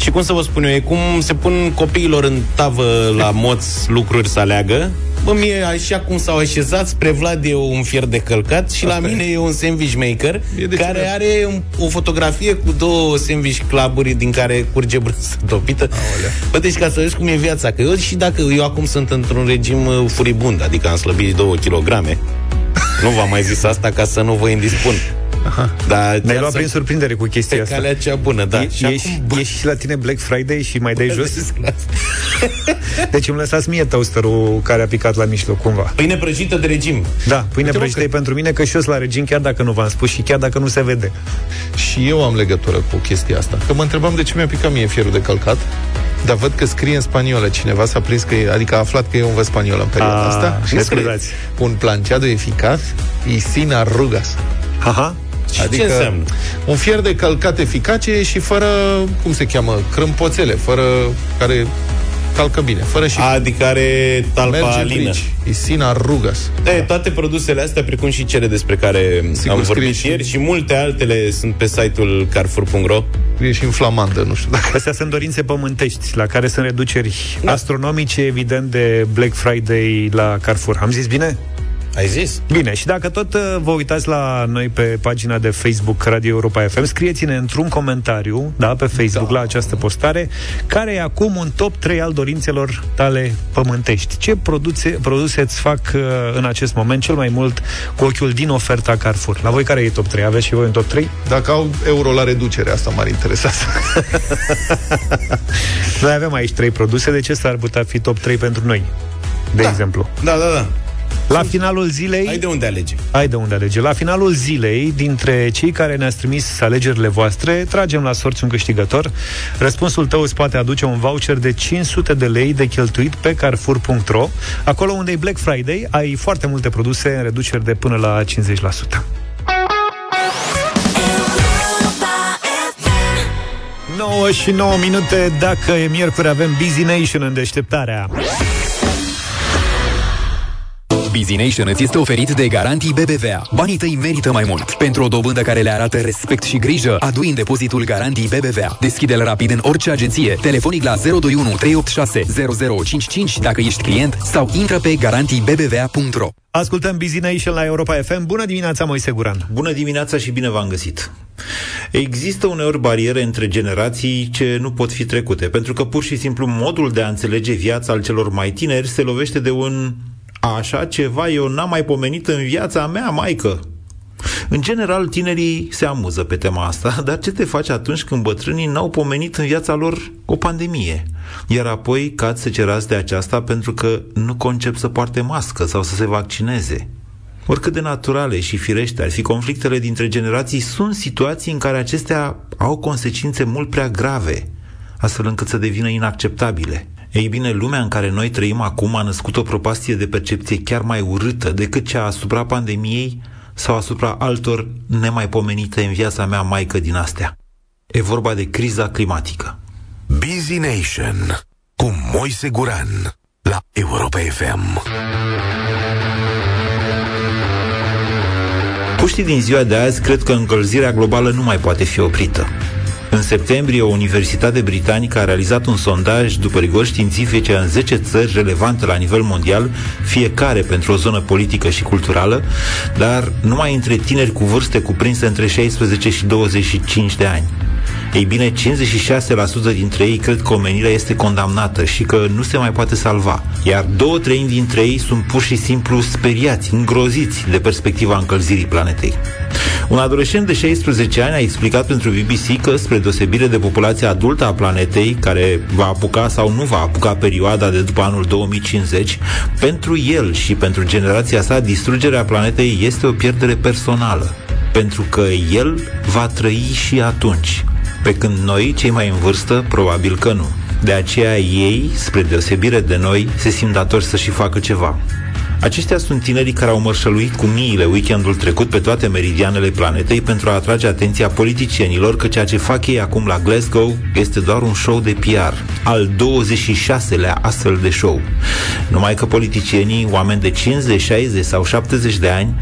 Și cum să vă spun eu, e cum se pun copiilor în tavă la moți lucruri să aleagă. Bă, mie așa cum s-au așezat, spre Vlad e un fier de călcat și la mine e un sandwich maker E de care cine? are un- o fotografie cu două sandwich cluburi din care curge brânză topită. Bă, deci ca să vezi cum e viața, că eu și dacă eu acum sunt într-un regim uh, furibund, adică am slăbit 2 kg, nu v-am mai zis asta ca să nu vă indispun. Dar Ne-ai luat viața prin surprindere cu chestia pe asta calea cea bună, da. E, și ești, acum, ești și la tine Black Friday și mai dai jos? zis la asta. Deci îmi lăsați mie toasterul care a picat la mijloc cumva Pâine prăjită de regim. Da, pâine Uite, mă, prăjită că- e pentru mine că și eu sunt la regim chiar dacă nu v-am spus și chiar dacă nu se vede Și eu am legătură cu chestia asta. Că mă întrebam de ce mi-a picat mie fierul de călcat, dar văd că scrie în spaniolă. Cineva s-a prins că, e, adică a aflat că eu învăț spaniolă în perioada A, asta. Și ne scrie, scuzați. un planceado eficace y sin arrugas. Aha, Și Adică ce înseamnă? un fier de călcat eficace și fără, cum se cheamă, crâmpoțele, fără care calcă bine, fără și Adică are talpa merge lină. frici. Y sin arrugas. Da, toate produsele astea, precum și cele despre care Sigur, am scrie vorbit și- ieri și multe altele sunt pe site-ul carrefour.ro. E și în flamandă, nu știu dacă... Astea sunt dorințe pământești, la care sunt reduceri astronomice, evident, de Black Friday la Carrefour. Am zis bine? Ai zis? Bine, și dacă tot uh, vă uitați la noi pe pagina de Facebook Radio Europa FM, scrieți-ne într-un comentariu, da, pe Facebook, da. la această postare, care e acum un top 3 al dorințelor tale pământești. Ce produse, produse îți fac uh, în acest moment cel mai mult cu ochiul din oferta Carrefour? La voi care e top 3? Aveți și voi un top 3? Dacă au euro la reducere, asta m-ar interesa. Noi avem aici trei produse, de ce s-ar putea fi top 3 pentru noi? De da. exemplu. Da, da, da. La finalul zilei... Ai de unde alege. Ai de unde alege. La finalul zilei, dintre cei care ne-ați trimis alegerile voastre, tragem la sorți un câștigător. Răspunsul tău îți poate aduce un voucher de 500 de lei de cheltuit pe Carrefour.ro. Acolo unde e Black Friday, ai foarte multe produse în reduceri de până la 50%. 9 și 9 minute, dacă e miercuri avem Busy Nation în deșteptarea. Busy Nation îți este oferit de Garantii BBVA. Banii tăi merită mai mult. Pentru o dobândă care le arată respect și grijă, adu în depozitul Garantii BBVA. Deschide-l rapid în orice agenție, telefonic la 021 386 0055 dacă ești client sau intră pe garantiibbva.ro. Ascultăm Busy Nation la Europa FM. Bună dimineața, Moise Guran. Bună dimineața și bine v-am găsit! Există uneori bariere între generații ce nu pot fi trecute, pentru că pur și simplu modul de a înțelege viața al celor mai tineri se lovește de un așa ceva eu n-am mai pomenit în viața mea, maică. În general, tinerii se amuză pe tema asta, dar ce te faci atunci când bătrânii n-au pomenit în viața lor o pandemie? Iar apoi cad se cerați de aceasta pentru că nu concep să poarte mască sau să se vaccineze. Oricât de naturale și firește ar fi conflictele dintre generații, sunt situații în care acestea au consecințe mult prea grave, astfel încât să devină inacceptabile. Ei bine, lumea în care noi trăim acum a născut o propastie de percepție chiar mai urâtă decât cea asupra pandemiei sau asupra altor nemaipomenite în viața mea maică din astea. E vorba de criza climatică. Busy Nation cu Moise Guran la Europa FM. Puștii din ziua de azi cred că încălzirea globală nu mai poate fi oprită. În septembrie, o universitate britanică a realizat un sondaj după rigori științifice în 10 țări relevante la nivel mondial, fiecare pentru o zonă politică și culturală, dar numai între tineri cu vârste cuprinse între 16 și 25 de ani. Ei bine, 56% dintre ei cred că omenirea este condamnată și că nu se mai poate salva, iar două treimi dintre ei sunt pur și simplu speriați, îngroziți de perspectiva încălzirii planetei. Un adolescent de 16 ani a explicat pentru BBC că, spre deosebire de populația adultă a planetei, care va apuca sau nu va apuca perioada de după anul 2050, pentru el și pentru generația sa, distrugerea planetei este o pierdere personală, pentru că el va trăi și atunci, pe când noi, cei mai în vârstă, probabil că nu. De aceea ei, spre deosebire de noi, se simt datori să și facă ceva. Aceștia sunt tinerii care au mărșăluit cu miile weekendul trecut pe toate meridianele planetei pentru a atrage atenția politicienilor că ceea ce fac ei acum la Glasgow este doar un show de PR, al 26-lea astfel de show. Numai că politicienii, oameni de 50, 60 sau 70 de ani,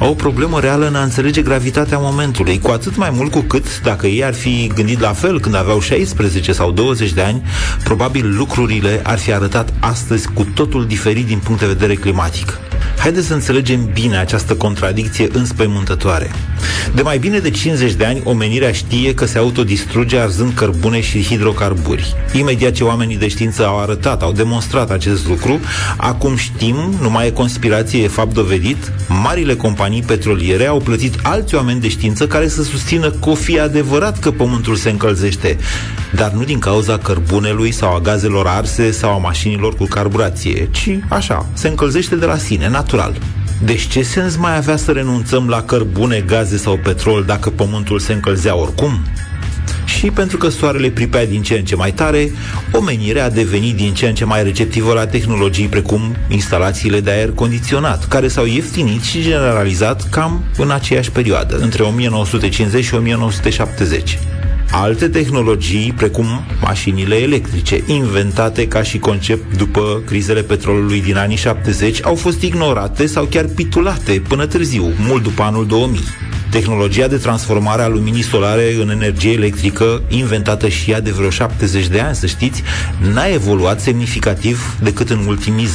au o problemă reală în a înțelege gravitatea momentului, cu atât mai mult cu cât, dacă ei ar fi gândit la fel când aveau 16 sau 20 de ani, probabil lucrurile ar fi arătat astăzi cu totul diferit din punct de vedere climatic. Haideți să înțelegem bine această contradicție înspăimântătoare. De mai bine de 50 de ani, omenirea știe că se autodistruge arzând cărbune și hidrocarburi. Imediat ce oamenii de știință au arătat, au demonstrat acest lucru, acum știm, nu mai e conspirație, e fapt dovedit, marile companii petroliere au plătit alți oameni de știință care să susțină că o fi adevărat că pământul se încălzește, dar nu din cauza cărbunelui sau a gazelor arse sau a mașinilor cu carburație, ci așa, se încălzește de la sine, natural. Deci ce sens mai avea să renunțăm la cărbune, gaze sau petrol dacă pământul se încălzea oricum? Și pentru că soarele pripea din ce în ce mai tare, omenirea a devenit din ce în ce mai receptivă la tehnologii precum instalațiile de aer condiționat, care s-au ieftinit și generalizat cam în aceeași perioadă, între 1950 și 1970 alte tehnologii, precum mașinile electrice, inventate ca și concept după crizele petrolului din anii 70, au fost ignorate sau chiar pitulate până târziu, mult după anul 2000. Tehnologia de transformare a luminii solare în energie electrică, inventată și ea de vreo 70 de ani, să știți, n-a evoluat semnificativ decât în ultimii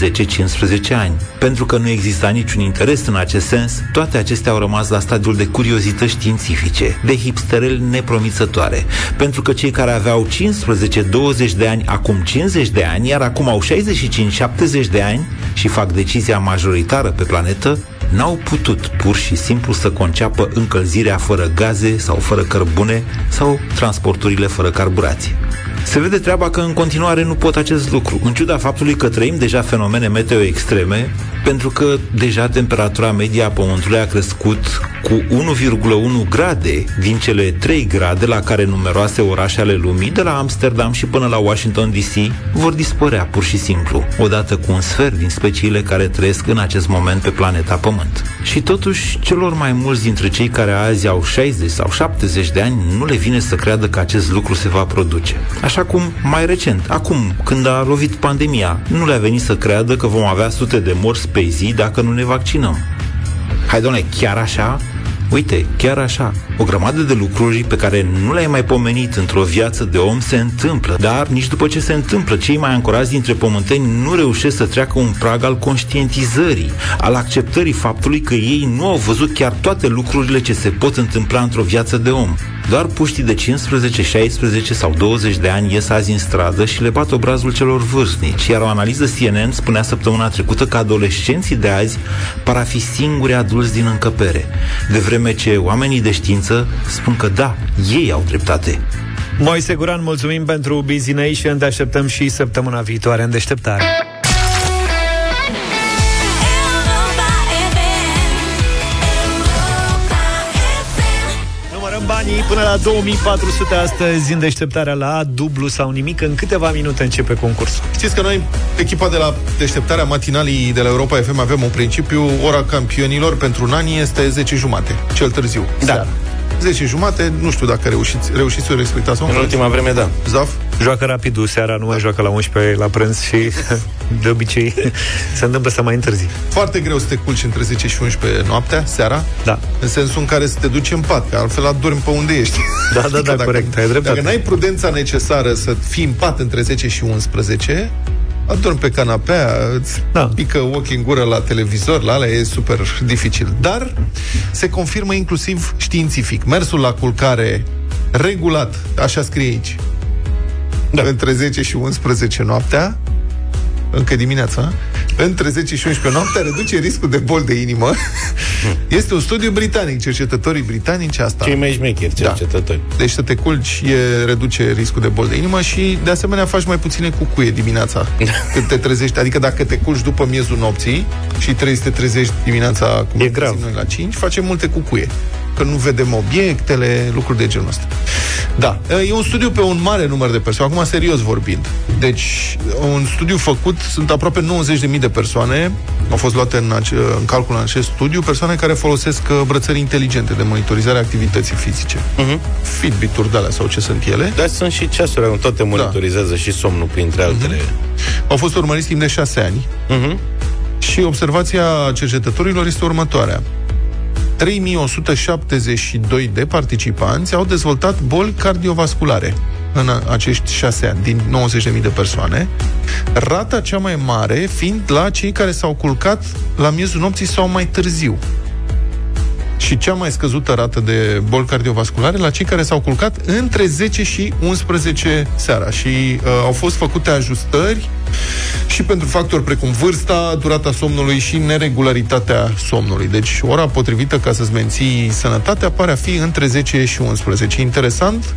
10-15 ani. Pentru că nu exista niciun interes în acest sens, toate acestea au rămas la stadiul de curiozități științifice, de hipstereli nepromițătoare. Pentru că cei care aveau 15-20 de ani acum 50 de ani, iar acum au 65-70 de ani și fac decizia majoritară pe planetă, n-au putut pur și simplu să conceapă încălzirea fără gaze sau fără cărbune sau transporturile fără carburație. Se vede treaba că în continuare nu pot acest lucru, în ciuda faptului că trăim deja fenomene meteo extreme, pentru că deja temperatura media a Pământului a crescut cu 1,1 grade din cele 3 grade la care numeroase orașe ale lumii, de la Amsterdam și până la Washington DC, vor dispărea pur și simplu, odată cu un sfert din speciile care trăiesc în acest moment pe planeta Pământ. Și totuși, celor mai mulți dintre cei care azi au 60 sau 70 de ani nu le vine să creadă că acest lucru se va produce. Așa cum mai recent, acum, când a lovit pandemia, nu le-a venit să creadă că vom avea sute de morți pe zi dacă nu ne vaccinăm. Hai, doamne, chiar așa? Uite, chiar așa, o grămadă de lucruri pe care nu le-ai mai pomenit într-o viață de om se întâmplă, dar nici după ce se întâmplă, cei mai ancorați dintre pământeni nu reușesc să treacă un prag al conștientizării, al acceptării faptului că ei nu au văzut chiar toate lucrurile ce se pot întâmpla într-o viață de om. Doar puștii de 15, 16 sau 20 de ani ies azi în stradă și le bat obrazul celor vârstnici, iar o analiză CNN spunea săptămâna trecută că adolescenții de azi par a fi singuri adulți din încăpere, de vreme ce oamenii de știință spun că da, ei au dreptate. Moise Guran, mulțumim pentru Busy Nation, te așteptăm și săptămâna viitoare în deșteptare. Numărăm banii până la 2400 astăzi în deșteptarea la dublu sau nimic. În câteva minute începe concursul. Știți că noi, echipa de la deșteptarea matinalii de la Europa FM, avem un principiu, ora campionilor pentru un an este 10 jumate, cel târziu. Da. 10 jumate, nu știu dacă reușiți, reușiți să o respectați. mă, În frate? ultima vreme, da. Zaf? Joacă rapidul seara, nu mai joacă la 11 la prânz și de obicei se întâmplă să mai întârzi. Foarte greu să te culci între 10 și 11 noaptea, seara, Da. în sensul în care să te duci în pat, că altfel adormi pe unde ești. Da, da, da, Adică corect, ai dreptate. Dacă n-ai prudența necesară să fii în pat între 10 și 11, adormi pe canapea, îți Da. pică ochii în gură la televizor, la alea e super dificil. Dar se confirmă inclusiv științific. Mersul la culcare regulat, așa scrie aici, da. între 10 și 11 noaptea, încă dimineața, între 10 și 11 noaptea reduce riscul de bol de inimă. este un studiu britanic, cercetătorii britanici asta. Cei mai șmecheri cercetători. Deci să te culci e, reduce riscul de bol de inimă și de asemenea faci mai puține cucuie dimineața când te trezești. Adică dacă te culci după miezul nopții și trebuie să te trezești dimineața cum e grav. noi la 5, facem multe cucuie. Că nu vedem obiectele, lucruri de genul ăsta. Da, e un studiu pe un mare număr de persoane, acum serios vorbind. Deci, un studiu făcut, sunt aproape 90.000 de persoane, au fost luate în, ace- în calcul în acest studiu, persoane care folosesc uh, brățări inteligente de monitorizare a activității fizice. Uh-huh. Fitbit-uri de alea sau ce sunt ele. Dar sunt și ceasuri, acum toate monitorizează da. și somnul, printre altele. Au fost urmăriți timp de șase ani Uh-huh. și observația cercetătorilor este următoarea. 3172 de participanți au dezvoltat boli cardiovasculare în a- acești șase ani, din 90.000 de persoane, rata cea mai mare fiind la cei care s-au culcat la miezul nopții sau mai târziu. Și cea mai scăzută rată de boli cardiovasculare la cei care s-au culcat între 10 și 11 seara. Și uh, au fost făcute ajustări și pentru factori precum vârsta, durata somnului și neregularitatea somnului. Deci ora potrivită ca să-ți menții sănătatea pare a fi între 10 și 11. Interesant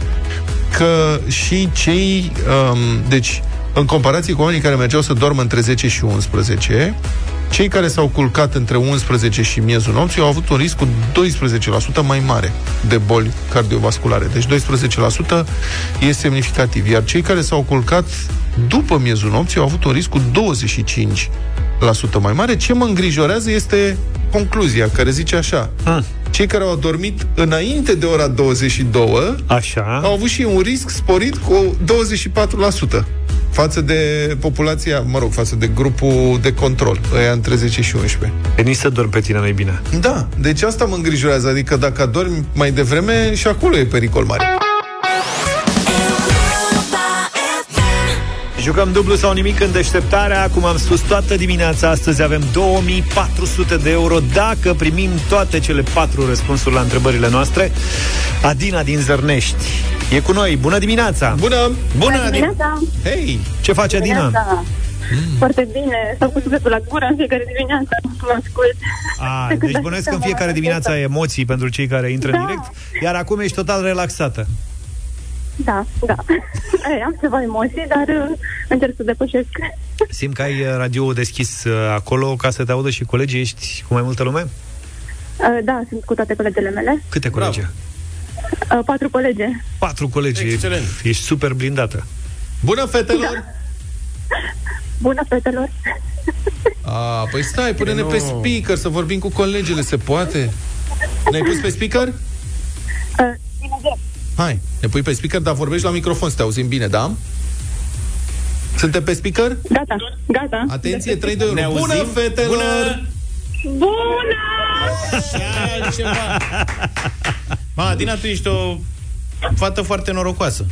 că și cei... Um, deci, în comparație cu oamenii care mergeau să doarmă între 10 și 11, cei care s-au culcat între 11 și miezul nopții au avut un risc cu 12% mai mare de boli cardiovasculare. Deci 12% e semnificativ. Iar cei care s-au culcat după miezul nopții au avut un risc cu 25% mai mare. Ce mă îngrijorează este concluzia, care zice așa. Ah. Cei care au adormit înainte de ora 22 Așa. au avut și un risc sporit cu 24% față de populația, mă rog, față de grupul de control, ăia între 10 și 11. E nici să dormi pe tine nu-i bine. Da, deci asta mă îngrijorează, adică dacă adormi mai devreme, și acolo e pericol mare. Jucăm dublu sau nimic în deșteptarea Cum am spus toată dimineața Astăzi avem 2400 de euro Dacă primim toate cele patru răspunsuri La întrebările noastre Adina din Zărnești E cu noi, bună dimineața Bună! Bună, Adina! dimineața! Hei! Ce face Adina? Dimineața. Foarte bine, stau cu sufletul la gură în fiecare dimineață, mă ascult. A, De când deci ai bănuiesc zis că în că mă fiecare ascultă. dimineață ai emoții Pentru cei care intră în Da. direct Iar acum ești total relaxată Da, da. Ei, am ceva emoții, dar uh, încerc să depășesc. Simt că ai uh, radio deschis uh, acolo Ca să te audă și colegii Ești cu mai multă lume? Uh, Da, sunt cu toate colegele mele. Câte colegi? Uh, Patru colege. Patru colegi Excelent. Ești super blindată Bună, fetelor! Bună, fetelor! A, păi stai, pune-ne Nu. pe speaker să vorbim cu colegele, se poate? Ne-ai pus pe speaker? Uh, imediat. Hai, ne pui pe speaker, dar vorbești la microfon, să te auzim bine, da? Suntem pe speaker? Gata, gata. Atenție, 3, 2, 1. Ne Bună, auzim? fetelor! Bună! Bună! Așa ceva. Ma, Adina, tu ești o fată foarte norocoasă.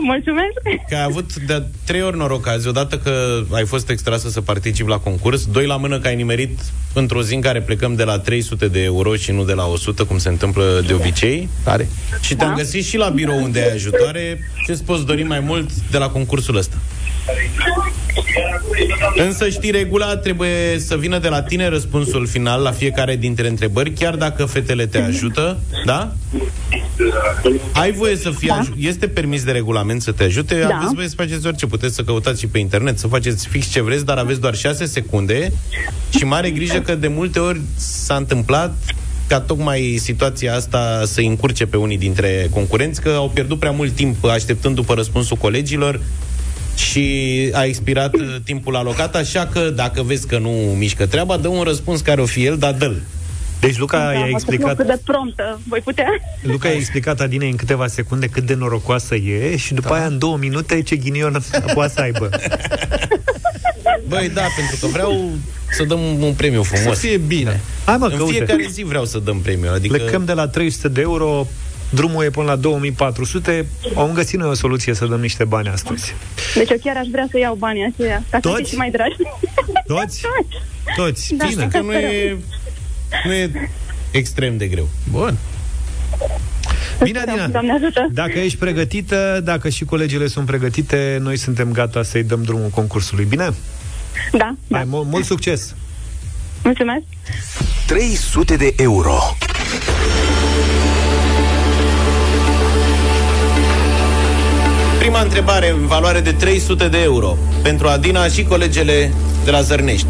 Mulțumesc! Că ai avut de trei ori noroc azi. Odată că ai fost extrasă să participi la concurs, doi la mână că ai nimerit într-o zi în care plecăm de la 300 de euro și nu de la 100, cum se întâmplă de obicei. Tare. Și te-am găsit și la birou unde ai ajutoare. Ce-ți poți dori mai mult de la concursul ăsta? Însă știi regula, trebuie să vină de la tine răspunsul final la fiecare dintre întrebări, chiar dacă fetele te ajută, da? Ai voie să fii Da. aj- Este permis de regulament să te ajute Da. Aveți voie să faceți orice Puteți să căutați și pe internet Să faceți fix ce vreți Dar aveți doar 6 secunde Și mare grijă că de multe ori S-a întâmplat ca tocmai situația asta să încurce pe unii dintre concurenți, că au pierdut prea mult timp așteptând după răspunsul colegilor și a expirat uh, timpul alocat, așa că dacă vezi că nu mișcă treaba, dă un răspuns care o fi el, dar dă-l. Deci Luca Da, i-a o să fiu explicat cât de promptă. Voi putea? Luca i-a explicat Adinei în câteva secunde cât de norocoasă e și după da. aia în două minute ce ghinion poate să aibă. Băi, da, pentru că vreau să dăm un premiu frumos. Să fie bine. Hai mă, În că uite, fiecare zi vreau să dăm premiu. Adică plecăm de la 300 de euro, drumul e până la 2400, am găsit noi o soluție să dăm niște bani astăzi. Deci eu chiar aș vrea să iau banii aceia, ca să Toți? fie și mai dragi. Toți? Toți, Da. bine. că nu e, nu e extrem de greu. Bun. Bine, Adina. Doamne ajută! Dacă ești pregătită, dacă și colegele sunt pregătite, noi suntem gata să-i dăm drumul concursului. Bine? Da, Hai, mult, mult succes! mulțumesc! 300 de euro. Prima întrebare în valoare de 300 de euro pentru Adina și colegele de la Zărnești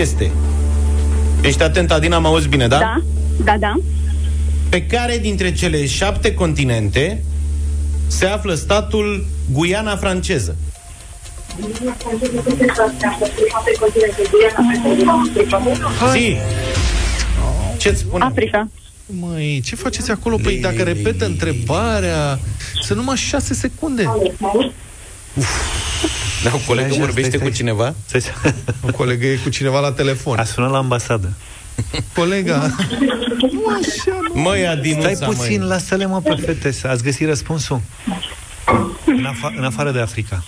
este Ești atent, Adina, mă auzi bine, da? Da, da, da. Pe care dintre cele șapte continente se află statul Guiana franceză? Zi! Ce-ți spune? Africa. Măi, ce faceți acolo? Păi dacă repetă întrebarea, să numai șase secunde. Da, o colegă Stai, vorbește stai, cu stai. cineva? Stai, stai. O colegă e cu cineva la telefon. A sunat la ambasadă. Colega. Nu așa, nu. Măi, Adinuța, Stai puțin, măi. lasă-le mă pe fete, să- ați găsit răspunsul? În, afa- în afară de Africa.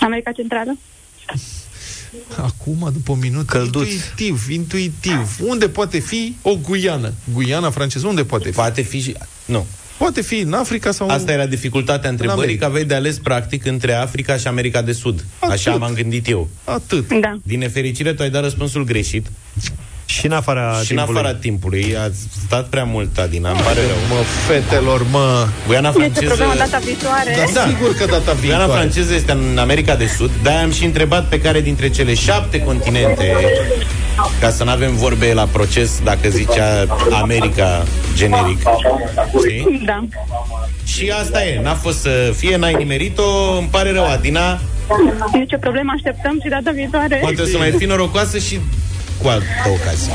America Centrală? Acum, după un minut, Călduț. intuitiv, intuitiv. Unde poate fi o Guiană? Guiana franceză, unde poate fi? Poate fi și... Nu. Poate fi în Africa sau... Asta era dificultatea întrebării, America. că aveai de ales practic între Africa și America de Sud. Atât. Așa m-am gândit eu. Atât. Da. Din nefericire, tu ai dat răspunsul greșit Și în afara și în timpului. afara timpului. A stat prea mult, Adina, îmi pare rău. Mă, fetelor, mă... Guiana Este franceză... problema data viitoare. Da, sigur că data Guiana viitoare. franceză este în America de Sud, de-aia am și întrebat pe care dintre cele șapte continente, ca să nu avem vorbe la proces dacă zicea America generic. Știi? Da. Și asta e, n-a fost să fie, n-ai nimerit-o, îmi pare rău, Adina, Nici o problemă, așteptăm și data viitoare. poate o să mai fi norocoasă și cu altă ocazie.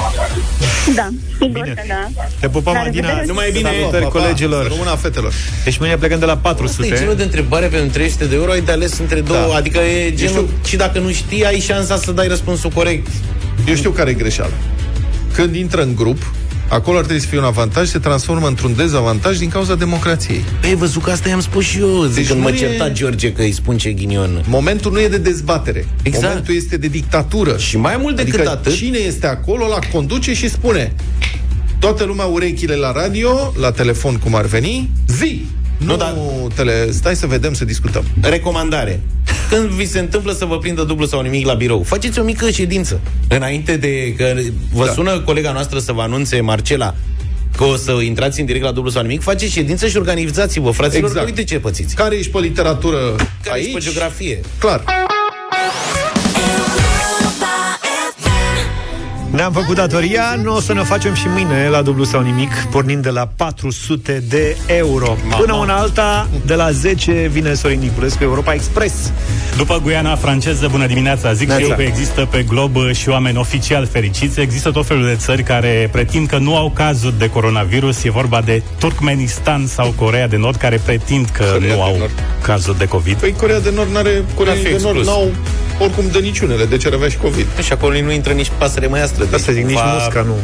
Da, sigur Bine. că da. Te pupăm, La Adina. revedere. Numai bine. Salutări colegilor. Să rămână a fetelor. Deci mâine plecăm de la Asta e 400. genul de întrebare pentru 300 de euro, ai de ales între două, Da. adică e genul, știu. și dacă nu știi, ai șansa să dai răspunsul corect. Eu știu care e greșeala. Când intră în grup, acolo ar trebui să fie un avantaj, se transformă într-un dezavantaj din cauza democrației. Păi, ai văzut că asta i-am spus și eu, zic Deci când nu mă e- certa George că îi spun ce ghinion. Momentul nu e de dezbatere. Exact. Momentul este de dictatură. Și mai mult decât adică atât- cine este acolo, la conduce și spune toată lumea urechile la radio, la telefon cum ar veni, zi! Nu, Nu, nu dar- tele... Stai să vedem, să discutăm. Recomandare. Când vi se întâmplă să vă prindă dublu sau nimic la birou, faceți o mică ședință. Înainte de că vă Da. sună colega noastră să vă anunțe, Marcela, că o să intrați în direct la dublu sau nimic, faceți ședință și organizați-vă, fraților, Exact. că uite ce pățiți. Care ești pe literatură Care aici? ești pe geografie. Clar. Ne-am făcut datoria, nu o să ne facem și mâine la dublu sau nimic, pornind de la 400 de euro. Până una alta, de la 10 vine Sorin Niculescu, Europa Express. După Guiana franceză, bună dimineața, zic și Neața. eu că există pe glob și oameni oficial fericiți. Există tot felul de țări care pretind că nu au cazuri de coronavirus. E vorba de Turkmenistan sau Corea de Nord, care pretind că Coreea nu de au Nord. cazuri de COVID. Păi Corea de Nord n-are... Corea N-ar fi de Nord exclus. n-au oricum de niciunele, de ce ar avea și COVID. Și acolo nu intră nici pasăre măiastră. Deci Asta zic, nici va- musca nu.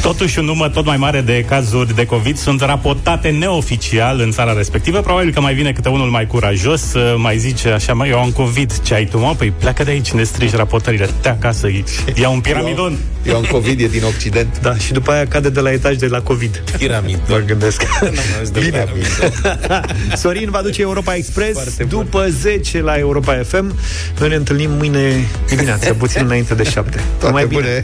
Totuși, un număr tot mai mare de cazuri de COVID sunt raportate neoficial în țara respectivă. Probabil că mai vine câte unul mai curajos, să mai zice așa, mai eu am COVID, ce ai tu, mă? Păi pleacă de aici, ne strici raportările. Te acasă, ia un piramidon. Eu am COVID, e din Occident. Da, și după aia cade de la etaj de la COVID. Piramid. Mă gândesc. de Bine. piramid. Sorin va duce Europa Express Foarte bun. după 10 la Europa FM. Noi ne întâlnim mâine dimineață, puțin înainte de 7. Toate bune.